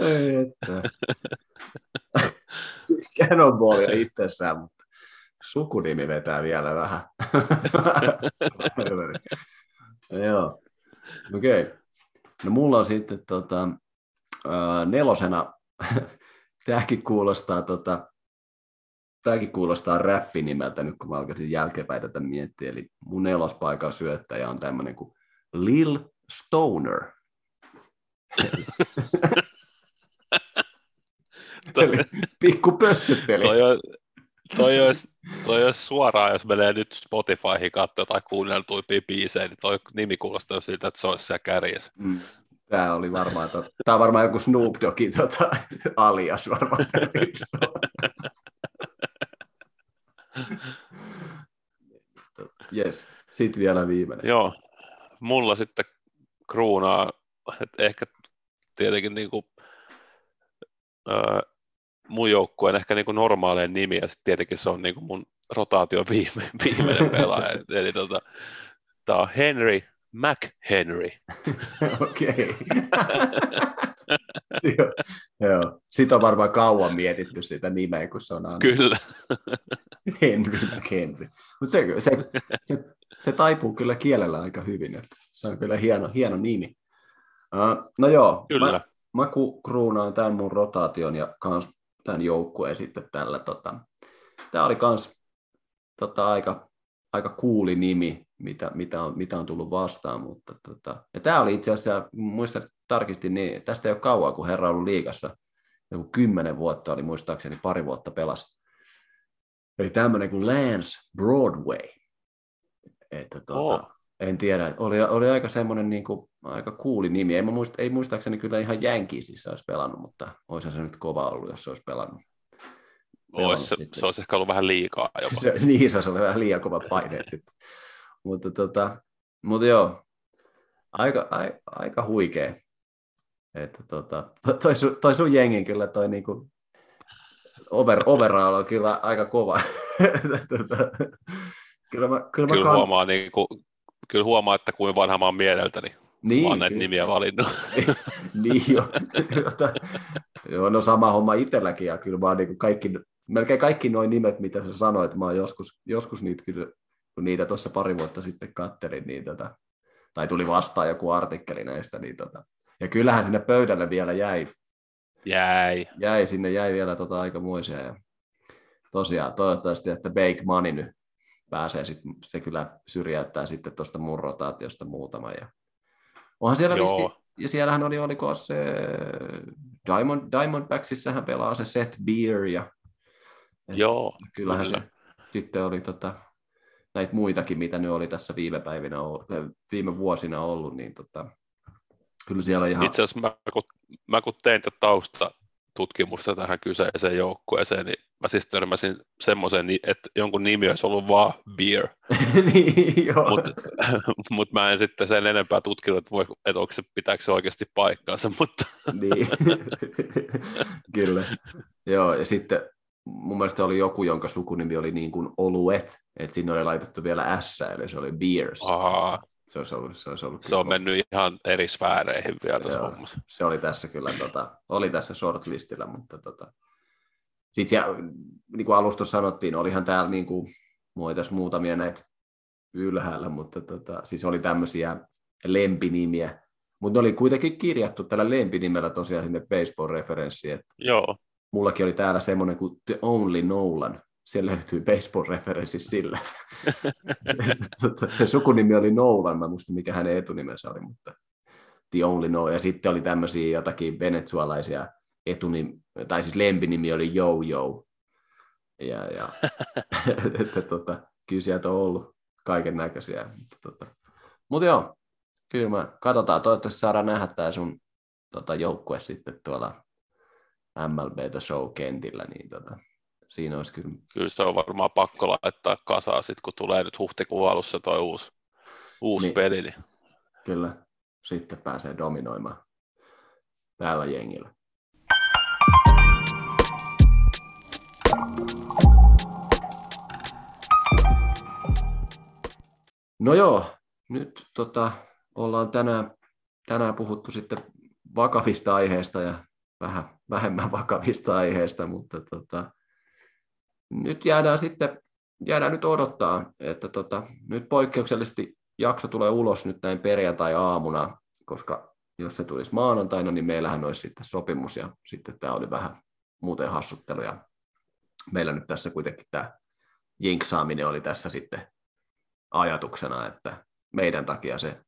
Ei, että. Cannonball jo itsessään, mutta sukunimi vetää vielä vähän. Joo. Okei. Okay. No mulla on sitten tota, nelosena, tämäkin kuulostaa, tota, tämäkin kuulostaa räppinimeltä nyt, kun mä alkaisin jälkeenpäin tätä miettiä. Eli mun nelospaikan syöttäjä on tämmöinen kuin Lil Stoner. Eli pikku pössytteli. Toi, on, toi, olisi, toi olisi suoraan, jos menee nyt Spotifyhin katsoa tai kuunneltuimpia biisejä, niin toi nimi kuulostaa siltä, että se olisi siellä kärjessä. Mm. Tämä oli varmaan, to, tämä on varmaan joku Snoop Doggin tota, alias varmaan. Yes, sitten vielä viimeinen. Joo, mulla sitten kruunaa, että ehkä tietenkin niin kuin, öö, mun joukkueen ehkä niin normaaleen nimi, ja sitten tietenkin se on niin kuin mun rotaatio viime, viimeinen pelaaja. Eli tota, tämä on Henry McHenry. Okei. Joo, Joo. Sitä on varmaan kauan mietitty sitä nimeä, kun se on aina Kyllä. Henry McHenry. Mutta se, se, se, se, taipuu kyllä kielellä aika hyvin. Että se on kyllä hieno, hieno nimi. Uh, no joo, Kyllä. Mä, mä ku, kruunaan tämän mun rotaation ja kans tämän joukkueen sitten tällä. Tota, tämä oli kans tota, aika, aika kuuli nimi, mitä, mitä, on, mitä on tullut vastaan. Mutta, tota, ja tämä oli itse asiassa, muistan tarkistin, niin tästä ei ole kauan, kun herra on ollut liigassa. Joku kymmenen vuotta oli muistaakseni, pari vuotta pelas. Eli tämmöinen kuin Lance Broadway. Että, tota, Oh. En tiedä, oli, oli aika semmoinen niin kuin, aika kuuli nimi. Ei, muista, ei muistaakseni kyllä ihan Yankeesissa olisi pelannut, mutta olisi se nyt kova ollut, jos se olisi pelannut. pelannut Ois, se, sitten. se olisi ehkä ollut vähän liikaa jopa. Se, niin, se olisi ollut vähän liian kovat paineet sitten. Mutta, tota, mutta joo, aika, a, aika huikea. Että tota, to- toi, su, toi sun jengin kyllä toi niinku over, overall on kyllä aika kova. tota, kyllä mä, kyllä mä Kyllä kan- huomaa, niin kuin, kyllä huomaa, että kuin vanha mä oon mieleltäni. niin, Mä oon näitä kyllä. nimiä valinnut. niin jo. Jota, joo, no sama homma itselläkin, ja kyllä vaan niin kaikki, melkein kaikki nuo nimet, mitä sä sanoit, mä oon joskus, joskus niitä kyllä, kun niitä tuossa pari vuotta sitten kattelin, niin tota, tai tuli vastaan joku artikkeli näistä, niin tota, ja kyllähän sinne pöydälle vielä jäi, Jäi. jäi sinne jäi vielä tota aikamoisia, ja tosiaan toivottavasti, että Bake Money nyt pääsee, sit, se kyllä syrjäyttää sitten tuosta mun rotaatiosta muutama, ja onhan siellä Joo. vissi, ja siellähän oli, oliko se Diamond, Diamondbacksissähän pelaa se Seth Beer ja Joo, kyllähän kyllä. se sitten oli tota, näitä muitakin, mitä nyt oli tässä viime päivinä, ollut- viime vuosina ollut, niin tota, kyllä siellä ihan, Itse asiassa mä kun, mä kun tein tätä taustatutkimusta tähän kyseiseen joukkueeseen, niin mä siis törmäsin semmoiseen, ni- että jonkun nimi olisi ollut vaan Beer, niin, mutta mut mä en sitten sen enempää tutkinut, että, voi, että onko se, pitääkö se oikeasti paikkaansa, mutta niin. Kyllä. Joo, ja sitten mun mielestä oli joku, jonka sukunimi oli niin kuin Oluet, että sinne oli laitettu vielä S, eli se oli Beers. aa, Se olisi ollut, se olisi ollut se on mennyt ihan eri sfääreihin vielä tässä Joo. hommassa. se oli tässä kyllä, tota, oli tässä shortlistillä, mutta tota, sitten siellä, niin kuin alusta sanottiin, olihan täällä niin kuin, mulla tässä muutamia näitä ylhäällä, mutta tota, siis oli tämmöisiä lempinimiä, mutta ne oli kuitenkin kirjattu tällä lempinimellä tosiaan sinne baseball-referenssiin, että Joo, mullakin oli täällä semmoinen kuin The Only Nolan, se löytyy baseball-referenssi sillä. Tota, se sukunimi oli Nolan, mä muistan mikä hänen etunimensä oli, mutta The Only Nolan. Ja sitten oli tämmöisiä jotakin venezuelaisia etunim, tai siis lempinimi oli Yo-Yo. Ja, ja että, tota, kyllä sieltä on ollut kaiken näköisiä. Mutta, tota. Mut joo, kyllä mä katsotaan, toivottavasti saadaan nähdä tämä sun tota, joukkue sitten tuolla MLB The Show-kentillä, niin tota, siinä olisi kyllä, kyllä se on varmaan pakko laittaa kasaan sitten, kun tulee nyt huhtikuun alussa toi uusi, uusi Niin. peli. Niin kyllä sitten pääsee dominoimaan tällä jengillä. No joo, nyt tota, ollaan tänään, tänään puhuttu sitten vakavista aiheista ja vähän vähemmän vakavista aiheista, mutta tota, nyt jäädään sitten jäädään nyt odottaa, että tota, nyt poikkeuksellisesti jakso tulee ulos nyt näin perjantai-aamuna, koska jos se tulisi maanantaina, niin meillähän olisi sitten sopimus ja sitten tämä oli vähän muuten hassuttelu ja meillä nyt tässä kuitenkin tämä jinksaaminen oli tässä sitten ajatuksena, että meidän takia se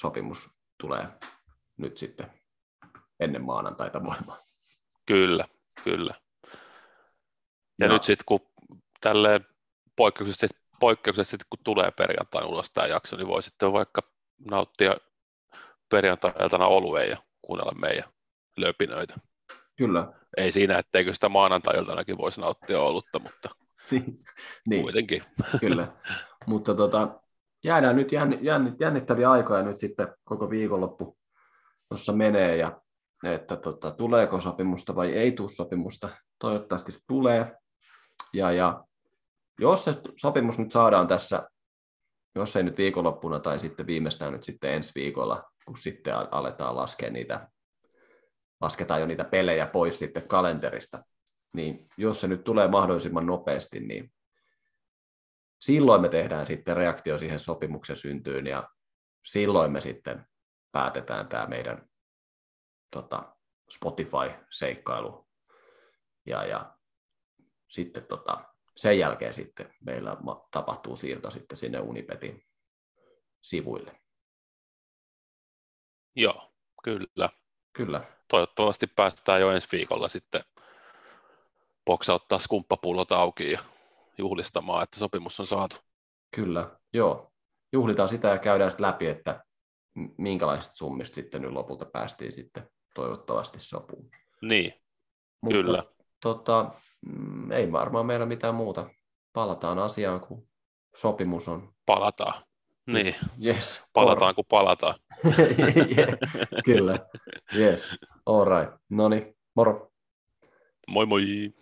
sopimus tulee nyt sitten maanantaita voimaan. Kyllä, kyllä. Ja, Ja- nyt sitten kun tälleen poikkeuksellisesti, poikkeuksellisesti kun tulee perjantaina ulos tämä jakso, niin voi sitten vaikka nauttia perjantai-iltana olueen ja kuunnella meidän löpinöitä. Kyllä. Ei siinä, etteikö sitä maanantai-iltanakin voisi nauttia olutta, mutta niin. kuitenkin. Kyllä, mutta tota, jäädään nyt jänn, jänn, jännittäviä aikoja nyt sitten koko viikonloppu tuossa menee ja että tota, tuleeko sopimusta vai ei tule sopimusta. Toivottavasti se tulee. Ja, ja jos se sopimus nyt saadaan tässä jos ei nyt viikonloppuna tai sitten viimeistään nyt sitten ensi viikolla, kun sitten aletaan laskea niitä, lasketaan jo niitä pelejä pois sitten kalenterista, niin jos se nyt tulee mahdollisimman nopeasti, niin silloin me tehdään sitten reaktio siihen sopimuksen syntyyn ja silloin me sitten päätetään tämä meidän tota, Spotify-seikkailu ja, ja sitten tota, sen jälkeen sitten meillä tapahtuu siirto sitten sinne Unipetin sivuille. Joo, kyllä. Kyllä. Toivottavasti päästään jo ensi viikolla sitten boksauttaa skumppapullot auki ja juhlistamaan, että sopimus on saatu. Kyllä, joo. Juhlitaan sitä ja käydään sitten läpi, että minkälaisista summista sitten nyt lopulta päästiin sitten toivottavasti sopuun. Niin, Mutta, kyllä. Tota, mm, ei varmaan meillä mitään muuta. Palataan asiaan, kun sopimus on. Palataan. Niin. Yes. Palataan, kun palataan. yeah. Kyllä. Yes. All right. No niin, moro. Moi moi.